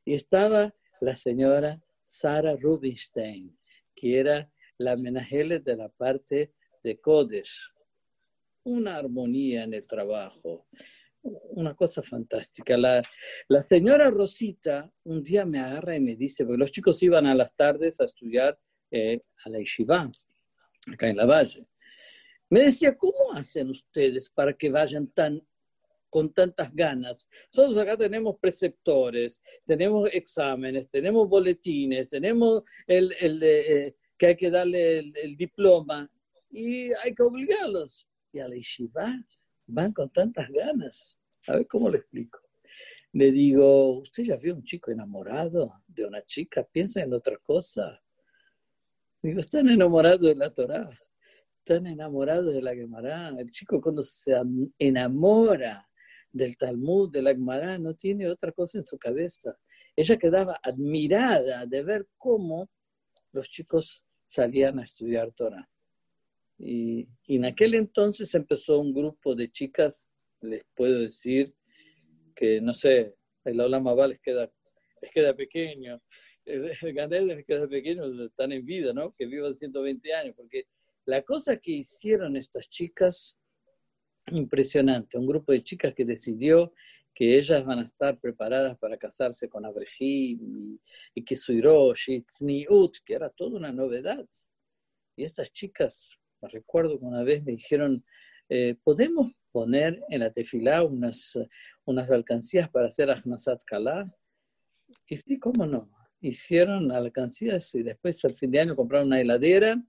Y estaba la señora Sara Rubinstein, que era la menajele de la parte de Kodesh. Una armonía en el trabajo, una cosa fantástica. La, la, señora Rosita un día me agarra y me dice, porque los chicos iban a las tardes a estudiar eh, a la Yeshiva, acá en la Valle. Me decía, ¿cómo hacen ustedes para que vayan tan con tantas ganas? Nosotros acá tenemos preceptores, tenemos exámenes, tenemos boletines, tenemos el, el eh, que hay que darle el, el diploma y hay que obligarlos. Y a la Yeshiva van con tantas ganas. A ver cómo le explico. Le digo, ¿usted ya vio un chico enamorado de una chica? Piensa en otra cosa. Digo, están enamorados de la Torah, están enamorados de la Gemara. El chico cuando se enamora del Talmud, de la Gemara, no tiene otra cosa en su cabeza. Ella quedaba admirada de ver cómo los chicos salían a estudiar Torah. Y, en aquel entonces empezó un grupo de chicas, les puedo decir que, no sé, el aula Mabal les queda, les queda pequeño, el, el les queda pequeño, están en vida, ¿no? Que vivan 120 años, porque la cosa que hicieron estas chicas, impresionante, un grupo de chicas que decidió que ellas van a estar preparadas para casarse con Abraham y, y Kisuirosh y Tzniut, que era toda una novedad. Y estas chicas recuerdo que una vez me dijeron, eh, ¿podemos poner en la tefilá unas, unas alcancías para hacer Ahnasat Kala? Y sí, ¿cómo no? Hicieron alcancías y después al fin de año compraron una heladera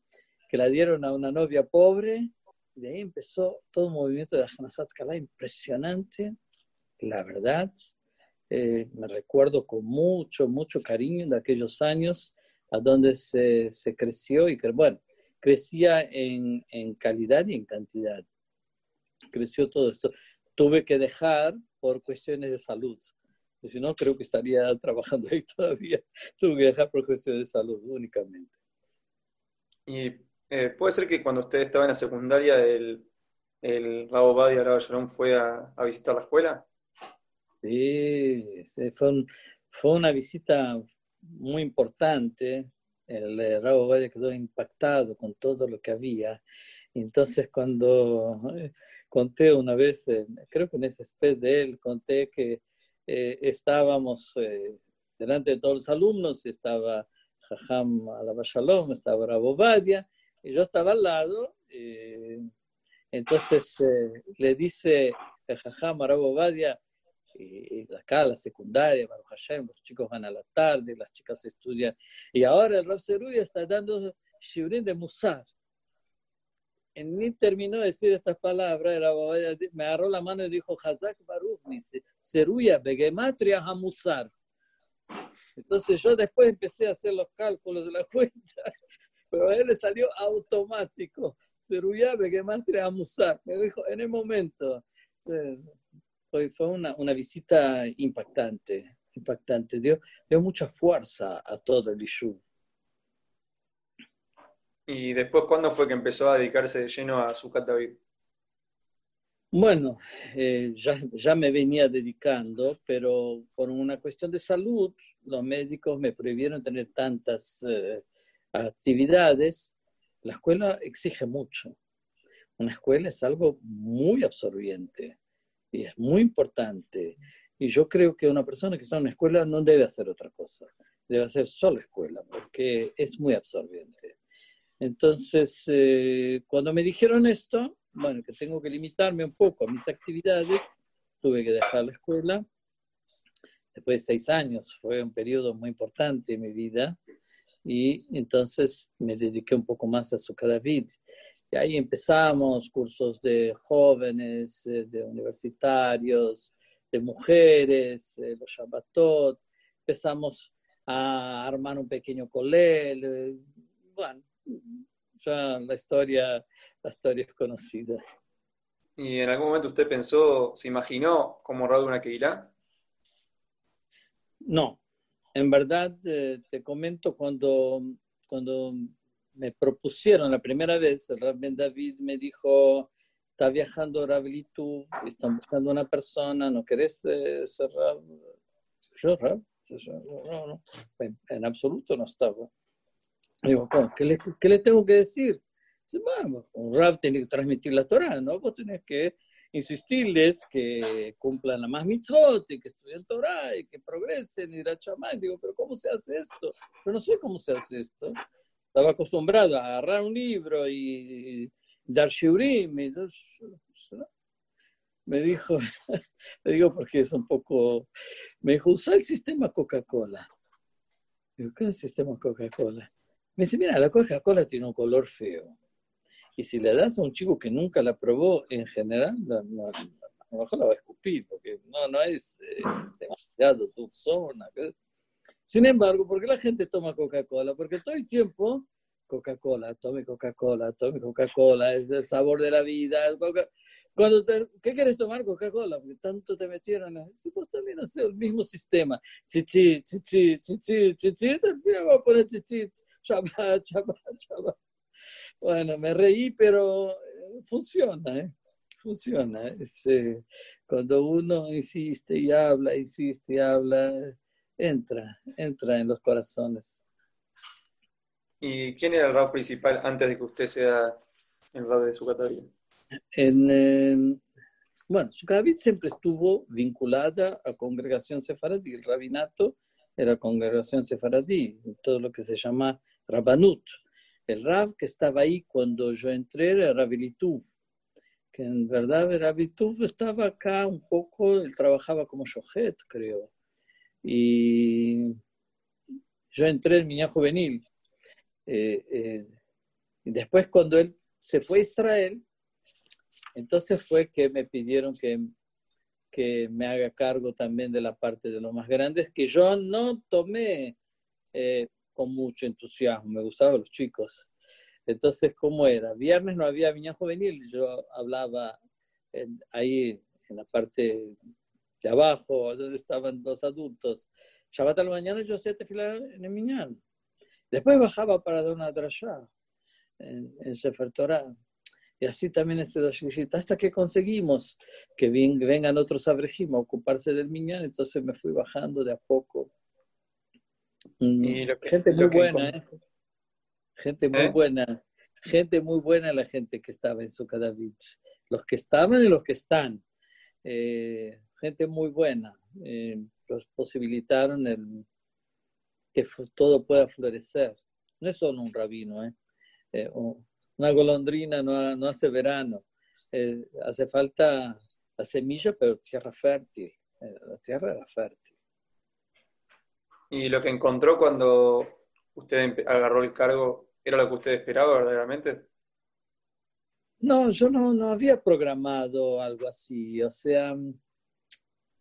que la dieron a una novia pobre. Y de ahí empezó todo un movimiento de Ahnasat Kala impresionante, la verdad. Eh, me recuerdo con mucho, mucho cariño de aquellos años a donde se, se creció y que, bueno, crecía en, en calidad y en cantidad. Creció todo esto. Tuve que dejar por cuestiones de salud. Si no, creo que estaría trabajando ahí todavía. Tuve que dejar por cuestiones de salud únicamente. Y eh, puede ser que cuando usted estaba en la secundaria, el, el Rabo Badia Rabo fue a, a, visitar la escuela. Sí, fue, fue una visita muy importante el eh, Rabo Valle quedó impactado con todo lo que había. Entonces, cuando eh, conté una vez, creo que en ese especie de él, conté que eh, estábamos delante de todos los alumnos, estaba Jajam Alaba Shalom, estaba Rabo Valle, y yo estaba al lado. entonces le dice Jajam Rabo y acá la secundaria, Baruch Hashem, los chicos van a la tarde, las chicas estudian. Y ahora el Rav Seruya está dando shiurim de Musar. En ni terminó de decir estas palabras, me agarró la mano y dijo, Hazak Baruch, dice, Seruya, Begematria Hamusar. Entonces yo después empecé a hacer los cálculos de la cuenta, pero a él le salió automático. Ceruyave, que más te amusar. Me dijo, en el momento. Fue, fue una, una visita impactante, impactante. Dio, dio mucha fuerza a todo el Ishu. ¿Y después cuándo fue que empezó a dedicarse de lleno a su David? Bueno, eh, ya, ya, me venía dedicando, pero por una cuestión de salud, los médicos me prohibieron tener tantas eh, actividades. La escuela exige mucho. Una escuela es algo muy absorbiente y es muy importante. Y yo creo que una persona que está en una escuela no debe hacer otra cosa, debe hacer solo escuela, porque es muy absorbiente. Entonces, eh, cuando me dijeron esto, bueno, que tengo que limitarme un poco a mis actividades, tuve que dejar la escuela. Después de seis años, fue un periodo muy importante en mi vida, y entonces me dediqué un poco más a su David. Y ahí empezamos cursos de jóvenes, eh, de universitarios, de mujeres, eh, los Shabbatot, empezamos a armar un pequeño colel, eh, bueno, ya la historia la historia es conocida. ¿Y en algún momento usted pensó, se imaginó como Rab de una Keilah? No, en verdad eh, te comento cuando, cuando me propusieron la primera vez, el Rab Ben David me dijo, está viajando Rablitu, están buscando una persona, ¿no querés eh, ser Rab? Yo Rab, no, no, en, absoluto no estaba. Digo, ¿qué le, ¿qué le tengo que decir? Bueno, un rab tiene que transmitir la Torah, ¿no? Vos tenés que insistirles que cumplan la más mitzvot y que estudien Torah y que progresen y la chamán. Digo, pero ¿cómo se hace esto? Yo no sé cómo se hace esto. Estaba acostumbrado a agarrar un libro y dar shiurim. me dijo, le digo porque es un poco, me dijo, usa el sistema Coca-Cola. Digo, ¿qué es el sistema Coca-Cola? Me dice, mira, la Coca-Cola tiene un color feo. Y si le das a un chico que nunca la probó, en general, a lo mejor la va a escupir, porque no, no es eh, demasiado zona. Sin embargo, ¿por qué la gente toma Coca-Cola? Porque todo el tiempo, Coca-Cola, tome Coca-Cola, tome Coca-Cola, es el sabor de la vida. Cuando ¿Qué quieres tomar Coca-Cola? Porque tanto te metieron. Si vos también haces el mismo sistema. Chichi, chichi, chichi, chichi, al final va a poner chichi, chaba, chaba, chaba. Bueno, me reí, pero eh, funciona, ¿eh? Funciona. Eh, cuando uno insiste y habla, insiste y habla, entra, entra en los corazones. ¿Y quién era el rab principal antes de que usted sea el rab de su En, eh, bueno, Sukkot siempre estuvo vinculada a congregación sefaradí. El rabinato era congregación sefaradí, todo lo que se llama rabanut. El Rav que estaba ahí cuando yo entré era Rav que en verdad Rav estaba acá un poco, él trabajaba como shohet, creo. Y yo entré en Miña Juvenil. Eh, eh, y después cuando él se fue a Israel, entonces fue que me pidieron que, que me haga cargo también de la parte de los más grandes, que yo no tomé eh, con mucho entusiasmo, me gustaban los chicos. Entonces, ¿cómo era? Viernes no había viña juvenil, yo hablaba ahí en la parte de abajo, donde estaban los adultos. Shabbat al mañana yo hacía tefilá en el miñán. Después bajaba para dar una drashá en, en Sefer Torah. Y así también este hasta que conseguimos que vengan otros abrejim a ocuparse del miñán, entonces me fui bajando de a poco gente muy buena, ¿eh? Gente muy ¿Eh? buena. Gente muy buena la gente que estaba en su Los que estaban y los que están. Eh, gente muy buena. los posibilitaron el, que todo pueda florecer. No es solo un rabino, una golondrina no, no hace verano. hace falta la semilla, pero tierra fértil. la tierra era fértil. ¿Y lo que encontró cuando usted agarró el cargo era lo que usted esperaba verdaderamente? No, yo no, no había programado algo así. O sea,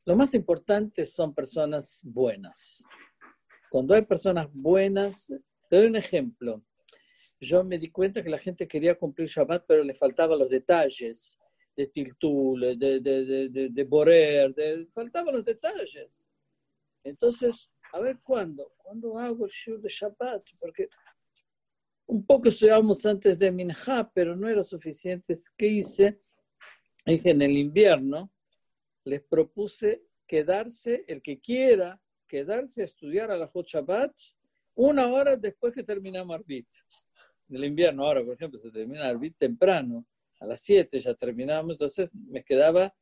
lo más importante son personas buenas. Cuando hay personas buenas, te doy un ejemplo. yo me di cuenta que la gente quería cumplir Shabbat, pero le faltaban los detalles de Tiltul, de, de, de, de, Borer, faltaban los detalles. Entonces, a ver cuándo, cuándo hago el shiur de Shabbat, porque un poco estudiamos antes de Minha, pero no era suficiente. ¿Qué hice? Dije, en el invierno les propuse quedarse, el que quiera, quedarse a estudiar a la Shabbat una hora después que terminamos Arbit. En el invierno, ahora, por ejemplo, se termina Arbit temprano, a las 7 ya terminamos, entonces me quedaba,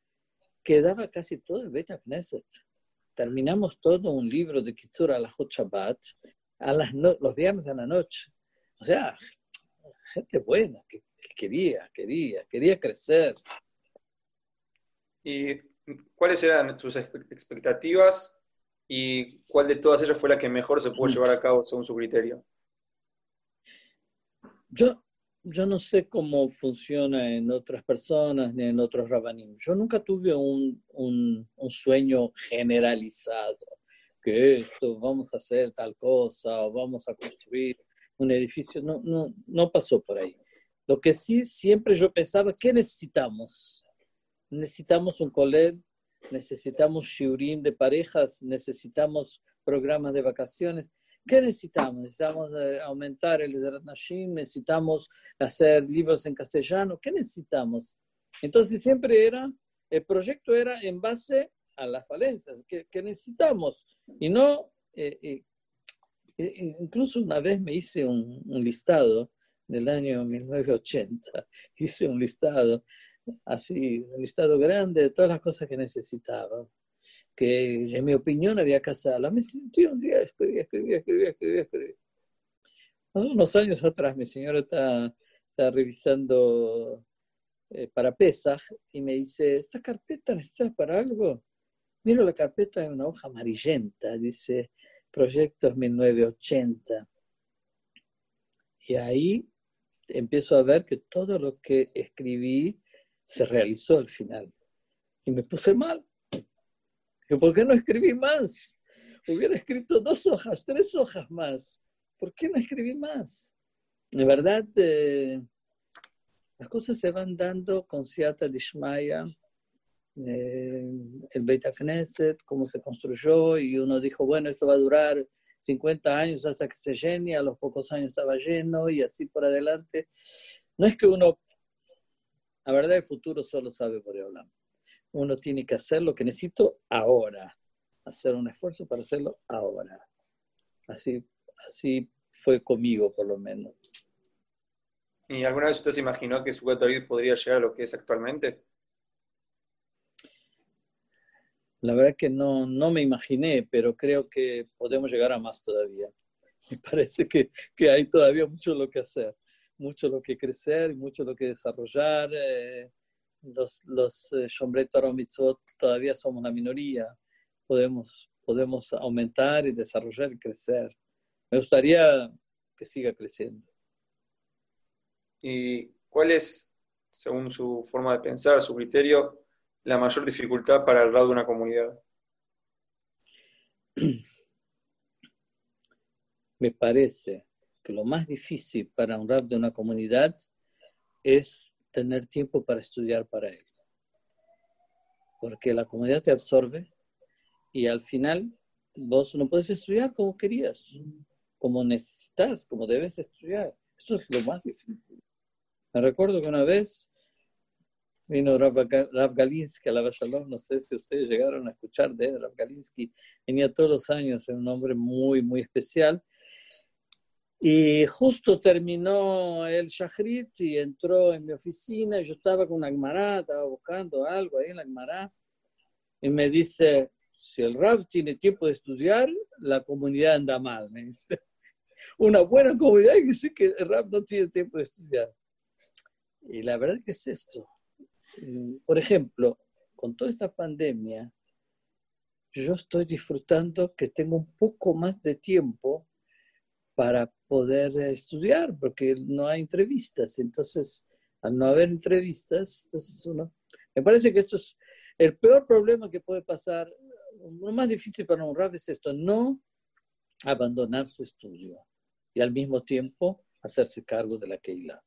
quedaba casi todo el Beta Knesset. Terminamos todo un libro de Kitsura a la Shabbat a las los viernes a la noche. O sea, gente buena, que, quería, quería, quería crecer. ¿Y cuáles eran tus expectativas y cuál de todas ellas fue la que mejor se pudo llevar a cabo según su criterio? Yo, yo no sé cómo funciona en otras personas ni en otros rabanim. Yo nunca tuve un, un, un, sueño generalizado, que esto, vamos a hacer tal cosa, o vamos a construir un edificio. No, no, no pasó por ahí. Lo que sí, siempre yo pensaba, ¿qué necesitamos? Necesitamos un colegio necesitamos shiurim de parejas, necesitamos programas de vacaciones. ¿Qué necesitamos? Necesitamos eh, aumentar el Nashim, necesitamos hacer libros en castellano. ¿Qué necesitamos? Entonces siempre era, el proyecto era en base a las falencias que, necesitamos y no, eh, eh, incluso una vez me hice un listado del año 1980, hice un listado así, un listado grande de todas las cosas que necesitaba, que en mi opinión había que. Me sentí un día, escribí, escribí, escribí, escribí, escribí. Unos años atrás mi señora está, está revisando eh, para Pesaj y me dice, ¿esta carpeta necesitas para algo? Miro la carpeta en una hoja amarillenta, dice Proyectos 1980. Y ahí empiezo a ver que todo lo que escribí se realizó al final. Y me puse mal. ¿Por qué no escribí más? Hubiera escrito dos hojas, tres hojas más. ¿Por qué no escribí más? De verdad, eh, las cosas se van dando con cierta Dishmaya. Eh, el Beit Knesset, cómo se construyó, y uno dijo, bueno, esto va a durar 50 años hasta que se llene, a los pocos años estaba lleno, y así por adelante. No es que uno la verdad, el futuro solo sabe por hablar. Uno tiene que hacer lo que necesito ahora, hacer un esfuerzo para hacerlo ahora. Así, así fue conmigo, por lo menos. ¿Y alguna vez usted se imaginó que su David podría llegar a lo que es actualmente? La verdad que no, no me imaginé, pero creo que podemos llegar a más todavía. Me parece que, que hay todavía mucho lo que hacer mucho lo que crecer, mucho lo que desarrollar. Eh, los los eh, todavía somos una minoría. Podemos, podemos aumentar y desarrollar y crecer. Me gustaría que siga creciendo. ¿Y cuál es, según su forma de pensar, su criterio, la mayor dificultad para el lado de una comunidad? Me parece que lo más difícil para un rap de una comunidad es tener tiempo para estudiar para él. Porque la comunidad te absorbe y al final vos no puedes estudiar como querías, como necesitas, como debes estudiar. Eso es lo más difícil. Me recuerdo que una vez vino Rav, Galinsky a la Shalom, no sé si ustedes llegaron a escuchar de él, Rav Galinsky venía todos los años, era un hombre muy, muy especial, y justo terminó el Shahrit y entró en mi oficina. Yo estaba con una Agmará, estaba buscando algo ahí en la Agmará. Y me dice: Si el Rav tiene tiempo de estudiar, la comunidad anda mal. Me dice: Una buena comunidad que dice que el Rav no tiene tiempo de estudiar. Y la verdad que es esto. Por ejemplo, con toda esta pandemia, yo estoy disfrutando que tengo un poco más de tiempo para poder estudiar, porque no hay entrevistas. Entonces, al no haber entrevistas, entonces uno... Me parece que esto es el peor problema que puede pasar, lo más difícil para un rap es esto, no abandonar su estudio y al mismo tiempo hacerse cargo de la Keilah.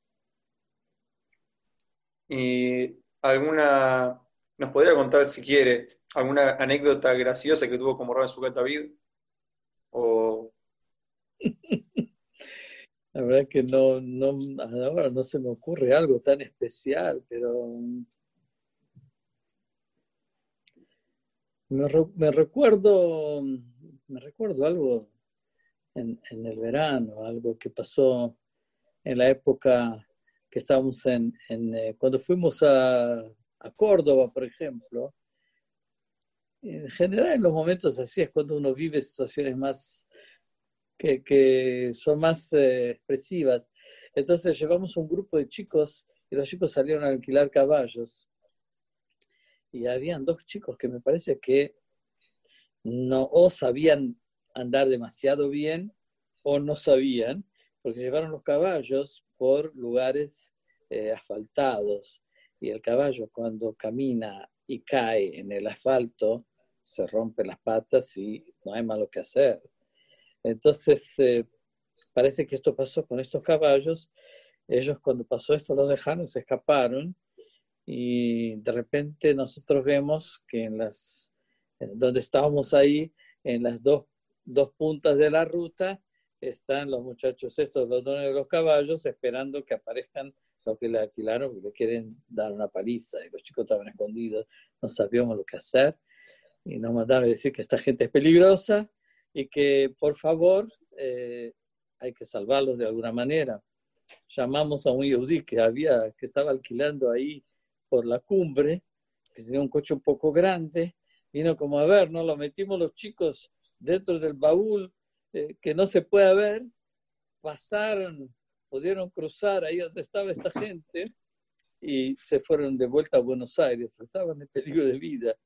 ¿Y alguna, nos podría contar si quiere, alguna anécdota graciosa que tuvo como Rabbi Sugat David? O... La verdad que no, no, ahora no se me ocurre algo tan especial, pero me, recuerdo, me recuerdo algo en, el verano, algo que pasó en la época que estábamos en, eh, cuando fuimos a, a, Córdoba, por ejemplo. En general, en los momentos así es cuando uno vive situaciones más que, que son más eh, expresivas. Entonces llevamos un grupo de chicos y los chicos salieron a alquilar caballos. Y habían dos chicos que me parece que no o sabían andar demasiado bien o no sabían, porque llevaron los caballos por lugares eh, asfaltados y el caballo cuando camina y cae en el asfalto se rompe las patas y no hay malo que hacer. Entonces, eh, parece que esto pasó con estos caballos. Ellos cuando pasó esto los dejaron, se escaparon y de repente nosotros vemos que en las, donde estábamos ahí, en las dos, dos puntas de la ruta, están los muchachos estos, los dones de los caballos, esperando que aparezcan los que le alquilaron, porque le quieren dar una paliza. Y los chicos estaban escondidos, no sabíamos lo que hacer. Y nos mandaron a decir que esta gente es peligrosa y que por favor eh, hay que salvarlos de alguna manera. Llamamos a un yudí que, había, que estaba alquilando ahí por la cumbre, que tenía un coche un poco grande, vino como a ver, ¿no? Lo metimos los chicos dentro del baúl eh, que no se puede ver, pasaron, pudieron cruzar ahí donde estaba esta gente y se fueron de vuelta a Buenos Aires, estaban en peligro de vida.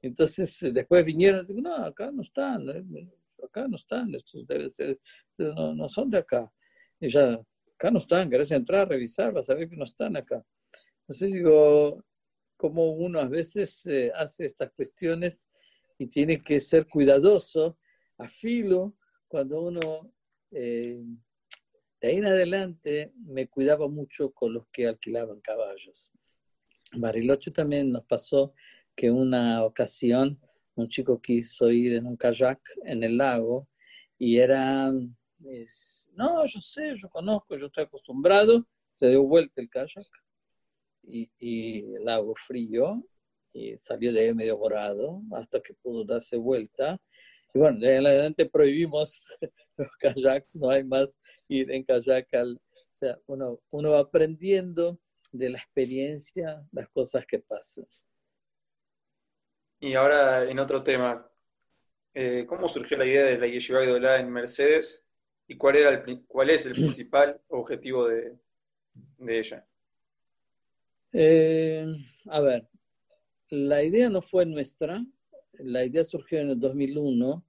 Entonces, eh, después vinieron, no, acá no están, acá no están, estos debe ser, no, no, son de acá. Y ya, acá no están, querés entrar revisar, vas a ver que no están acá. Así digo, como uno a veces hace estas cuestiones y tiene que ser cuidadoso, a filo, cuando uno, eh, de ahí en adelante, me cuidaba mucho con los que alquilaban caballos. Bariloche también nos pasó que una ocasión un chico quiso ir en un kayak en el lago y era, no, yo sé, yo conozco, yo estoy acostumbrado, se dio vuelta el kayak y, y el lago frío y salió de ahí medio morado hasta que pudo darse vuelta y bueno, de adelante prohibimos los kayaks, no hay más ir en kayak. o sea, uno, uno va aprendiendo de la experiencia las cosas que pasan. Y ahora en otro tema, eh, ¿cómo surgió la idea de la Yeshiva Idolá en Mercedes y cuál, era el, cuál es el principal objetivo de, de ella? Eh, a ver, la idea no fue nuestra, la idea surgió en el 2001,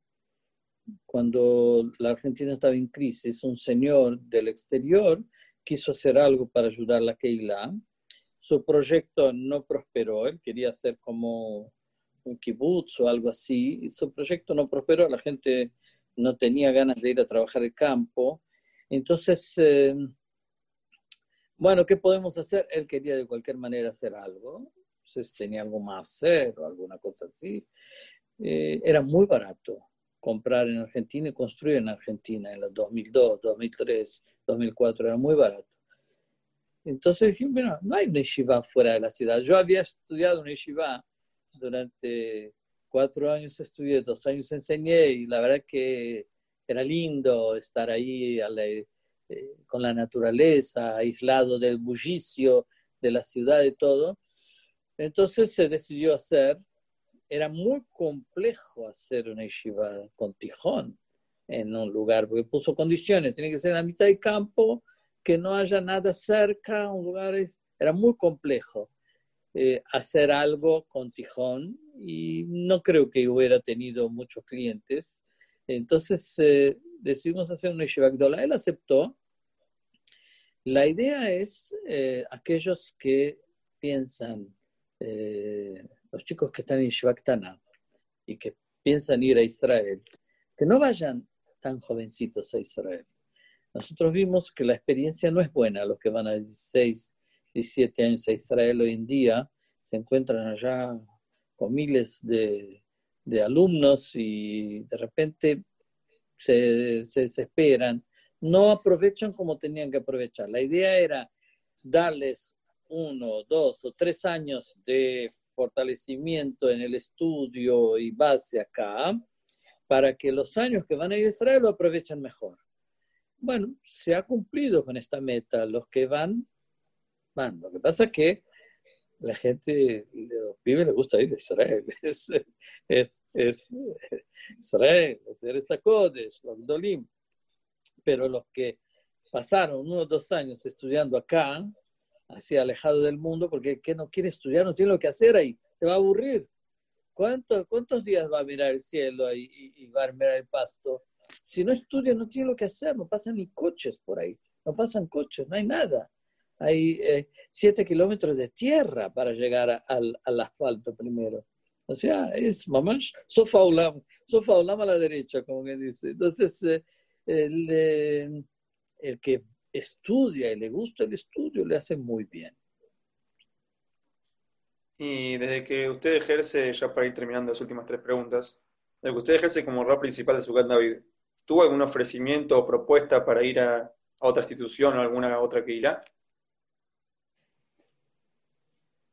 cuando la Argentina estaba en crisis. Un señor del exterior quiso hacer algo para ayudar a la Keilah. Su proyecto no prosperó, él quería hacer como un kibutz o algo así. Su proyecto no prosperó, la gente no tenía ganas de ir a trabajar el campo. Entonces, eh, bueno, ¿qué podemos hacer? Él quería de cualquier manera hacer algo entonces tenía algo más hacer o alguna cosa así. Eh, era muy barato comprar en Argentina y construir en Argentina en los 2002, 2003, 2004, era muy barato. Entonces dije, bueno, no hay una yeshiva fuera de la ciudad. Yo había estudiado una yeshiva durante cuatro años, estudié, dos años enseñé y la verdad que era lindo estar ahí eh, con la naturaleza, aislado del bullicio de la ciudad y todo. Entonces se decidió hacer, era muy complejo hacer una yeshiva con tijón en un lugar, porque puso condiciones, tiene que ser en la mitad del campo, que no haya nada cerca, un lugar, era muy complejo eh, hacer algo con tijón y no creo que hubiera tenido muchos clientes. Entonces eh, decidimos hacer una yeshiva Él aceptó. La idea es eh, aquellos que piensan eh, los chicos que están en Shivaktana y que piensan ir a Israel, que no vayan tan jovencitos a Israel. nosotros vimos que la experiencia no es buena. Los que van a 16, 17 años a Israel hoy en día se encuentran allá con miles de, de alumnos y de repente se, se desesperan, no aprovechan como tenían que aprovechar. La idea era darles uno, dos o tres años de fortalecimiento en el estudio y base acá, para que los años que van a ir a Israel lo aprovechen mejor. Bueno, se ha cumplido con esta meta. Los que van, van. Lo que pasa es que la gente, los pibes les gusta ir a Israel. Es, es, es Israel, es Kodesh, los Dolim. Pero los que pasaron unos dos años estudiando acá, así alejado del mundo, porque que no quiere estudiar, no tiene lo que hacer ahí, se va a aburrir. ¿Cuántos, cuántos días va a mirar el cielo y, y, va a mirar el pasto? Si no estudia, no tiene lo que hacer, no pasan ni coches por ahí, no pasan coches, no hay nada. Hay eh, siete kilómetros de tierra para llegar al, al, asfalto primero. O sea, es mamás, sofa olam, sofa olam a la derecha, como que dice. Entonces, eh, el, eh, el que estudia y le gusta el estudio, le hace muy bien. Y desde que usted ejerce, ya para ir terminando las últimas tres preguntas, desde que usted ejerce como rap principal de Sugat David, ¿tuvo algún ofrecimiento o propuesta para ir a, otra institución o alguna otra que irá?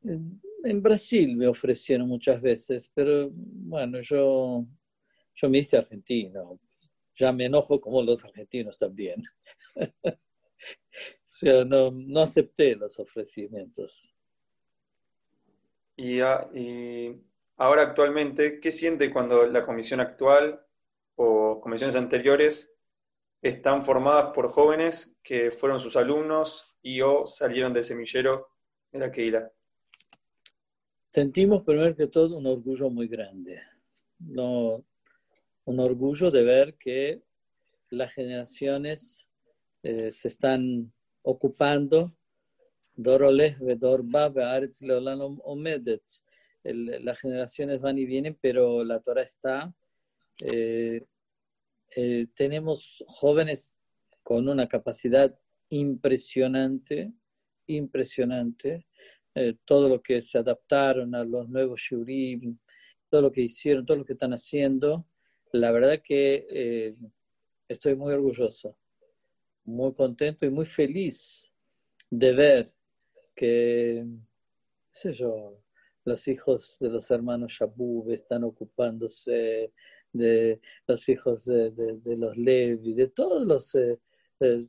En Brasil me ofrecieron muchas veces, pero bueno, yo, yo me hice argentino. Ya me enojo como los argentinos también. o sea, no, no acepté los ofrecimientos. Y, ahora actualmente, ¿qué siente cuando la comisión actual o comisiones anteriores están formadas por jóvenes que fueron sus alumnos y o salieron del semillero de la Keila? Sentimos primero que todo un orgullo muy grande. No, un orgullo de ver que las generaciones eh, se están ocupando las generaciones van y vienen, pero la Torah está. Eh, eh, tenemos jóvenes con una capacidad impresionante, impresionante. Todo lo que se adaptaron a los nuevos shurim, todo lo que hicieron, todo lo que están haciendo. La verdad que estoy muy orgulloso muy contento y muy feliz de ver que, sé yo, los hijos de los hermanos Shabub están ocupándose de los hijos de, los Levi, de todos los eh, eh,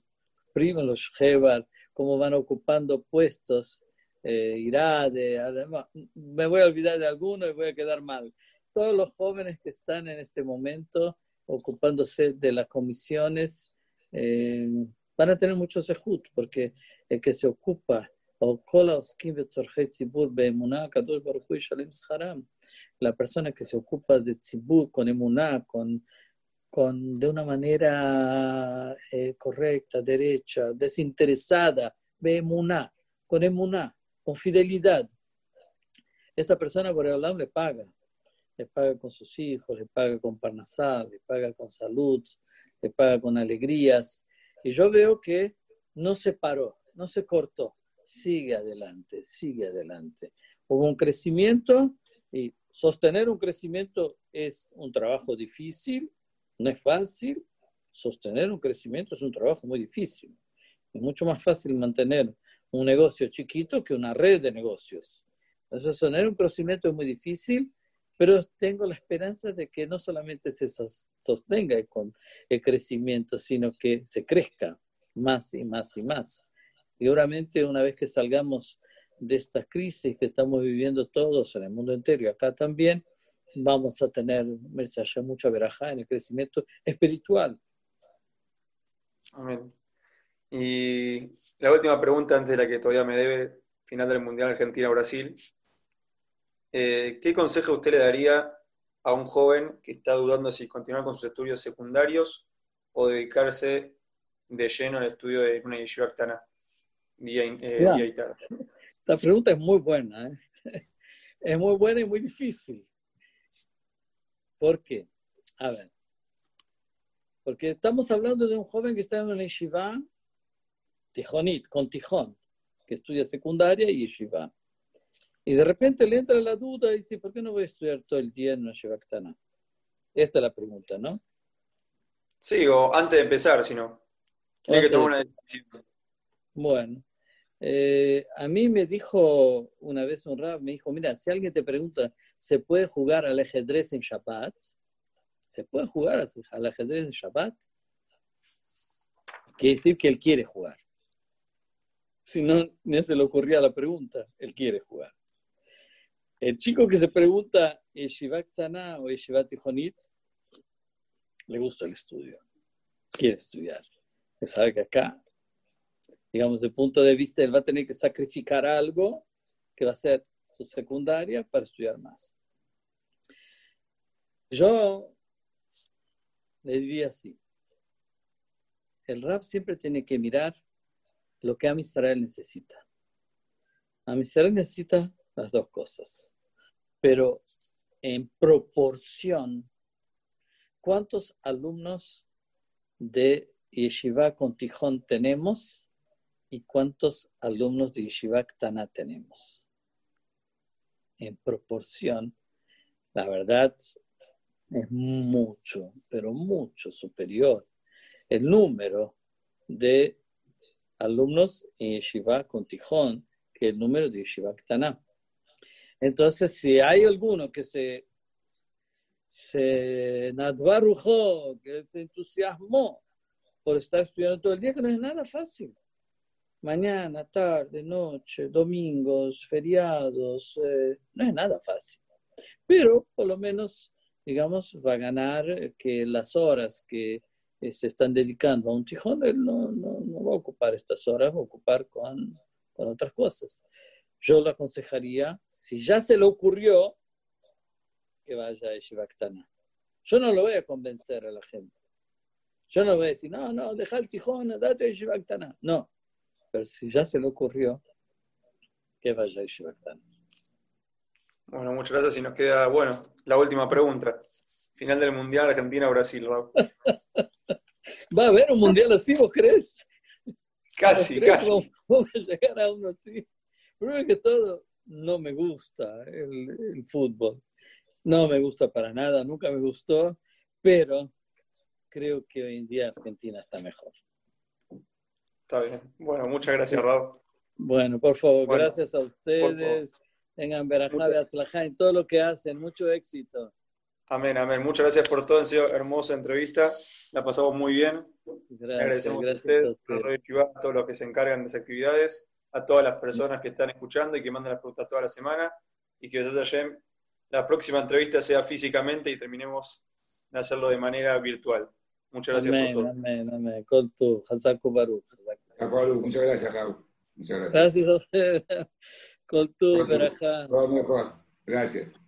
primos, los Shebar, cómo van ocupando puestos, eh, Irade, me voy a olvidar de alguno y voy a quedar mal. Todos los jóvenes que están en este momento ocupándose de las comisiones eh, van a tener mucho sejut, porque el que se ocupa, la persona que se ocupa de tzibur con emuná, con, con, de una manera eh, correcta, derecha, desinteresada, con emuná, con fidelidad. Esta persona por el lado le paga, le paga con sus hijos, le paga con parnasá, le paga con salud, le paga con alegrías. Y yo veo que no se paró, no se cortó, sigue adelante, sigue adelante. Hubo un crecimiento y sostener un crecimiento es un trabajo difícil, no es fácil. Sostener un crecimiento es un trabajo muy difícil. Es mucho más fácil mantener un negocio chiquito que una red de negocios. Entonces, sostener un crecimiento es muy difícil pero tengo la esperanza de que no solamente se sostenga con el crecimiento, sino que se crezca más y más y más. Y obviamente una vez que salgamos de esta crisis que estamos viviendo todos en el mundo entero y acá también, vamos a tener mucha verajá en el crecimiento espiritual. Amén. Y la última pregunta antes de la que todavía me debe, final del Mundial Argentina-Brasil. Eh, ¿qué consejo usted le daría a un joven que está dudando si continuar con sus estudios secundarios o dedicarse de lleno al estudio de una yeshiva actana día, eh, y tarde? La pregunta es muy buena, ¿eh? es muy buena y muy difícil. ¿Por qué? A ver, Porque estamos hablando de un joven que está en una yeshiva, tijonit, con tijón, que estudia secundaria y yeshiva. Y de repente le entra la duda y dice, ¿por qué no voy a estudiar todo el día en una yeshiva Esta es la pregunta, ¿no? Sí, o antes de empezar, si no. Tiene que tomar una decisión. Bueno, eh, a mí me dijo una vez un rap, me dijo, mira, si alguien te pregunta, ¿se puede jugar al ajedrez en Shabbat? ¿Se puede jugar al ajedrez en Shabbat? Quiere decir que él quiere jugar. Si no, ni se le ocurría la pregunta, él quiere jugar. El chico que se pregunta, ¿Yeshivat Tana o Yeshivat Tijonit? Le gusta el estudio, quiere estudiar. Él sabe que acá digamos, de punto de vista, él va a tener que sacrificar algo que va a ser su secundaria para estudiar más. Yo le diría así, el RAF siempre tiene que mirar lo que Amisrael necesita. Amisrael necesita las dos cosas, pero en proporción, ¿cuántos alumnos de Yeshiva con Tijón tenemos? ¿Y cuántos alumnos de Yeshiva Ktana tenemos? En proporción, la verdad es mucho, pero mucho superior el número de alumnos en Yeshiva con Tijón que el número de Yeshiva Ktana. Entonces, si hay alguno que se, se que se entusiasmó por estar estudiando todo el día, que no es nada fácil mañana, tarde, noche, domingos, feriados, eh, no es nada fácil. Pero por lo menos, digamos, va a ganar que las horas que eh, se están dedicando a un tijón, él no, a ocupar estas horas, ocupar con, otras cosas. Yo le aconsejaría, si ya se le ocurrió, que vaya a Shivaktana. Yo no lo voy a convencer a la gente. Yo no voy a decir, no, no, deja el tijón, date a Shivaktana. No, pero si ya se le ocurrió, que vaya a Shivaktana. Bueno, muchas gracias. Y nos queda, bueno, la última pregunta. Final del Mundial Argentina-Brasil, ¿Va a haber un Mundial así, vos crees? Casi, casi. Vamos, a llegar a uno así. Primero que todo, no me gusta el, el fútbol. No me gusta para nada, nunca me gustó, pero creo que hoy en día Argentina está mejor. Está bien. Bueno, muchas gracias, Raúl. Bueno, por favor, gracias a ustedes. Tengan verajá de en todo lo que hacen. Mucho éxito. Amén, amén. Muchas gracias por todo. Ha sido hermosa entrevista. La pasamos muy bien. Gracias, Agradecemos gracias a, usted, a, todos los que se encargan de las actividades, a todas las personas que están escuchando y que mandan las preguntas toda la semana. Y que la próxima entrevista sea físicamente y terminemos de hacerlo de manera virtual. Muchas gracias amén, por todo. Amén, amén. Con tu Hazaku Baruch. Muchas gracias, Raúl. Muchas gracias. Gracias Con tu Berajá. Todo mejor. Gracias.